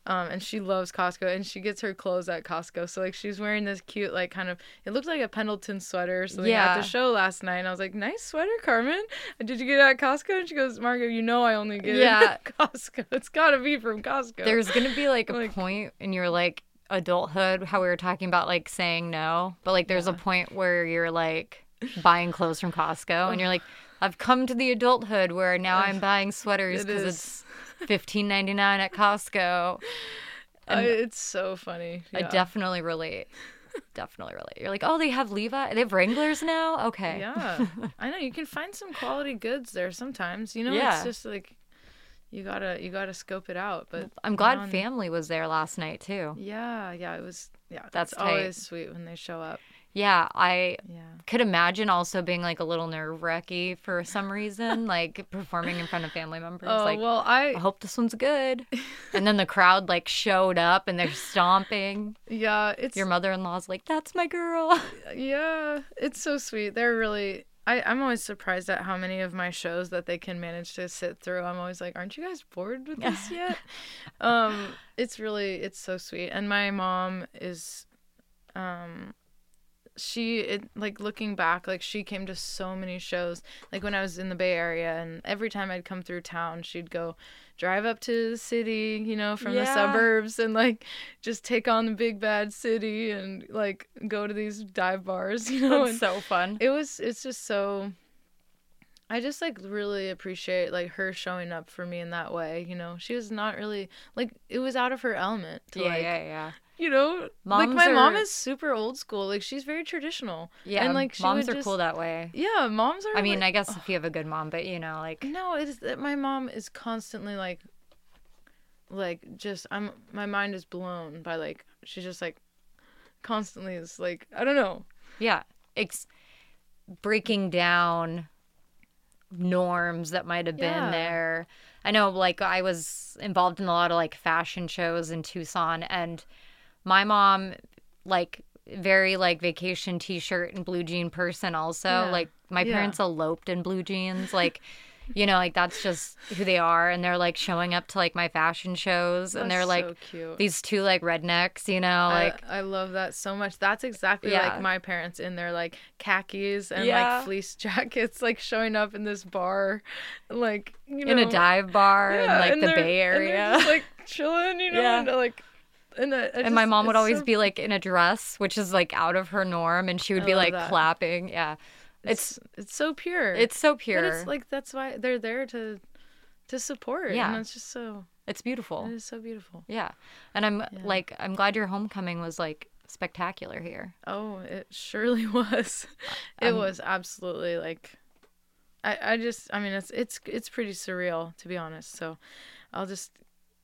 S2: Um, and she loves Costco, and she gets her clothes at Costco. So like she's wearing this cute like kind of it looked like a Pendleton sweater or something at the show last night. And I was like, nice sweater, Carmen. Did you get it at Costco? And she goes, Margo, you know I only get
S1: Yeah.
S2: it at Costco. It's got to be from Costco.
S1: There's gonna be like a
S2: Like-
S1: point in your like adulthood, how we were talking about like saying no, but like there's a point where you're like buying clothes from Costco, and you're like, I've come to the adulthood where now I'm buying sweaters because
S2: is.
S1: it's fifteen ninety nine at Costco.
S2: I, it's so funny.
S1: I definitely relate. definitely relate. You're like, oh, they have Levi. They have Wranglers now. Okay.
S2: Yeah, I know you can find some quality goods there sometimes. You know,
S1: Yeah.
S2: it's just like you gotta you gotta scope it out. But
S1: I'm glad
S2: on-
S1: family was there last night too.
S2: Yeah, yeah, it was. Yeah,
S1: That's
S2: always sweet when they show up.
S1: Yeah, I
S2: Yeah.
S1: could imagine also being like a little nerve wracky for some reason, like performing in front of family members.
S2: Oh
S1: like,
S2: well, I
S1: I hope this one's good. And then the crowd like showed up and they're stomping.
S2: yeah, it's
S1: Your mother in law's like, that's my girl.
S2: yeah, it's so sweet. They're really. I, I'm always surprised at how many of my shows that they can manage to sit through. I'm always like, aren't you guys bored with this yet? um, it's really, it's so sweet. And my mom is, um, she it like looking back like she came to so many shows like when i was in the bay area and every time i'd come through town she'd go drive up to the city you know from the suburbs and like just take on the big bad city and like go to these dive bars you know it's
S1: so fun.
S2: it was it's just so i just like really appreciate like her showing up for me in that way you know she was not really like it was out of her element to
S1: Yeah,
S2: like
S1: yeah, yeah.
S2: You know
S1: Moms
S2: like my mom is super old school like she's very traditional
S1: Yeah,
S2: and like she
S1: moms are
S2: just,
S1: cool that way.
S2: yeah moms are
S1: I mean,
S2: like-
S1: I guess if you have a good mom, but you know, like,
S2: no it is that my mom is constantly like like just i'm my mind is blown by like she's just like constantly is like i don't know
S1: yeah, it's breaking down norms that might have been
S2: Yeah.
S1: there. I know, like, I was involved in a lot of like fashion shows in Tucson, and my mom, like, very like vacation t-shirt and blue jean person also
S2: Yeah.
S1: like my
S2: Yeah.
S1: parents eloped in blue jeans like you know like that's just who they are and they're like showing up to like my fashion shows and they're like
S2: so
S1: these two like rednecks you know like
S2: I, I love that so much. That's exactly
S1: Yeah.
S2: like my parents in their like khakis and
S1: Yeah.
S2: like fleece jackets, like showing up in this bar, like you know,
S1: in a dive bar in like the Bay
S2: and
S1: Area.
S2: just, like chilling, you know,
S1: Yeah.
S2: and like, and, I- I
S1: and my
S2: just-
S1: mom would always
S2: so-
S1: be like in a dress, which is like out of her norm, and she would
S2: I
S1: be like
S2: that.
S1: clapping. Yeah, it's
S2: it's it's so pure.
S1: it's so
S2: But
S1: pure.
S2: it's like that's why they're there to to support.
S1: Yeah.
S2: and it's just so
S1: it's beautiful.
S2: it is so beautiful.
S1: Yeah, and I'm like I'm glad your homecoming was like spectacular here.
S2: Oh, it surely was. It
S1: Um,
S2: was absolutely like I I just I mean it's it's it's pretty surreal to be honest. So I'll just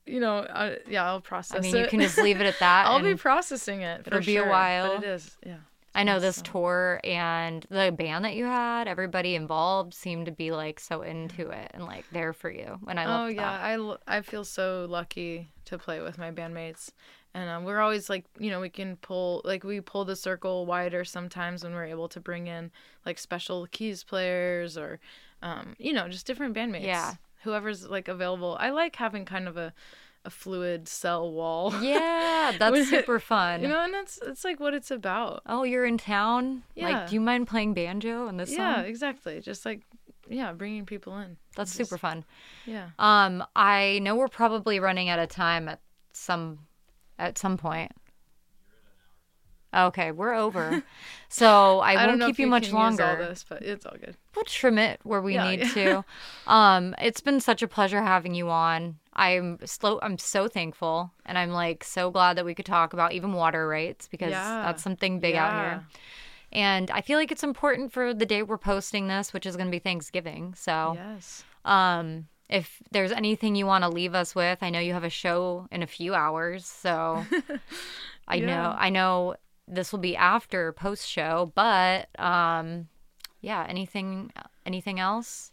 S2: you know, I, yeah, I'll process
S1: I mean,
S2: it.
S1: you can just leave it at that.
S2: I'll be processing it.
S1: it'll
S2: for
S1: be a while.
S2: But it is, yeah.
S1: I know this
S2: so-
S1: tour and the band that you had, everybody involved seemed to be like so into it and like there for you. And I
S2: Oh yeah,
S1: that.
S2: I, l- I feel so lucky to play with my bandmates, and um, we're always like you know we can pull like we pull the circle wider sometimes when we're able to bring in like special keys players or, um, you know just different bandmates.
S1: Yeah.
S2: Whoever's like available. I like having kind of a, a fluid cell wall.
S1: Yeah, that's super fun.
S2: you know, and that's it's like what it's about.
S1: oh, you're in town.
S2: Yeah.
S1: Like, do you mind playing banjo in this
S2: Yeah,
S1: song?
S2: exactly. Just like yeah, bringing people in.
S1: That's
S2: Just-
S1: super fun.
S2: Yeah.
S1: Um, I know we're probably running out of time at some at some point. Okay, we're over. So I,
S2: I,
S1: won't keep you much longer.
S2: All this, but it's all good.
S1: We'll trim it where we
S2: Yeah,
S1: need
S2: yeah.
S1: to. Um, it's been such a pleasure having you on. I'm slow. I'm so thankful, and I'm like so glad that we could talk about even water rights because
S2: Yeah.
S1: that's something big out here. And I feel like it's important for the day we're posting this, which is going to be Thanksgiving. So,
S2: Yes.
S1: um, if there's anything you want to leave us with, I know you have a show in a few hours, so I know I know this will be after post show, but um, yeah. Anything anything else?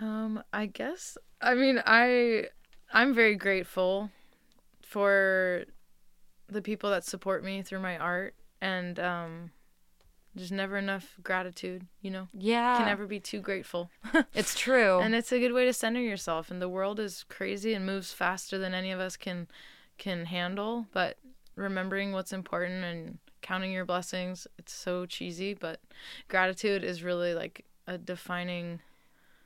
S2: Um, I guess I mean I I'm very grateful for the people that support me through my art and um there's never enough gratitude, you know.
S1: Yeah,
S2: Can never be too grateful.
S1: it's true.
S2: and it's a good way to center yourself and the world is crazy and moves faster than any of us can can handle, but remembering what's important and counting your blessings, it's so cheesy, but gratitude is really like a defining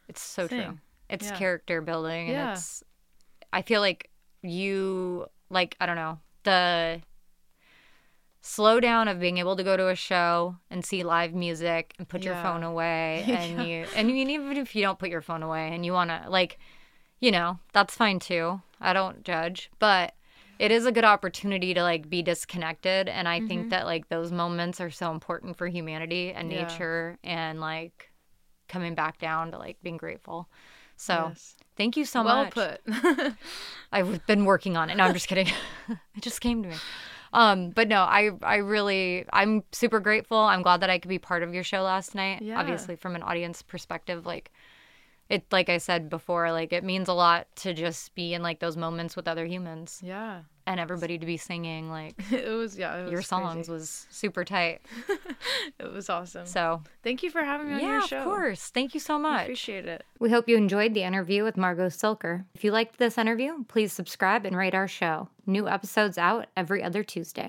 S1: it's so true. It's
S2: Yeah.
S1: character building, and
S2: Yeah.
S1: it's. I feel like you like I don't know the slowdown of being able to go to a show and see live music and put your phone away and you and you, even if you don't put your phone away and you want to like you know that's fine too i don't judge but it is a good opportunity to like be disconnected and i
S2: Mm-hmm.
S1: think that like those moments are so important for humanity and
S2: Yeah.
S1: nature and like coming back down to like being grateful so
S2: Yes.
S1: thank you so
S2: well
S1: much
S2: put.
S1: i've been working on it no i'm just kidding it just came to me um but no i i really i'm super grateful i'm glad that i could be part of your show last night
S2: Yeah.
S1: obviously from an audience perspective like it like i said before like it means a lot to just be in like those moments with other humans
S2: yeah.
S1: and everybody to be singing like
S2: It was yeah. It was
S1: your songs
S2: crazy.
S1: was super tight.
S2: It was awesome.
S1: So
S2: Thank you for having me on
S1: yeah,
S2: your show.
S1: of course. Thank you so
S2: I
S1: much.
S2: appreciate it.
S1: We hope you enjoyed the interview with Margo Cilker. If you liked this interview, please subscribe and rate our show. New episodes out every other Tuesday.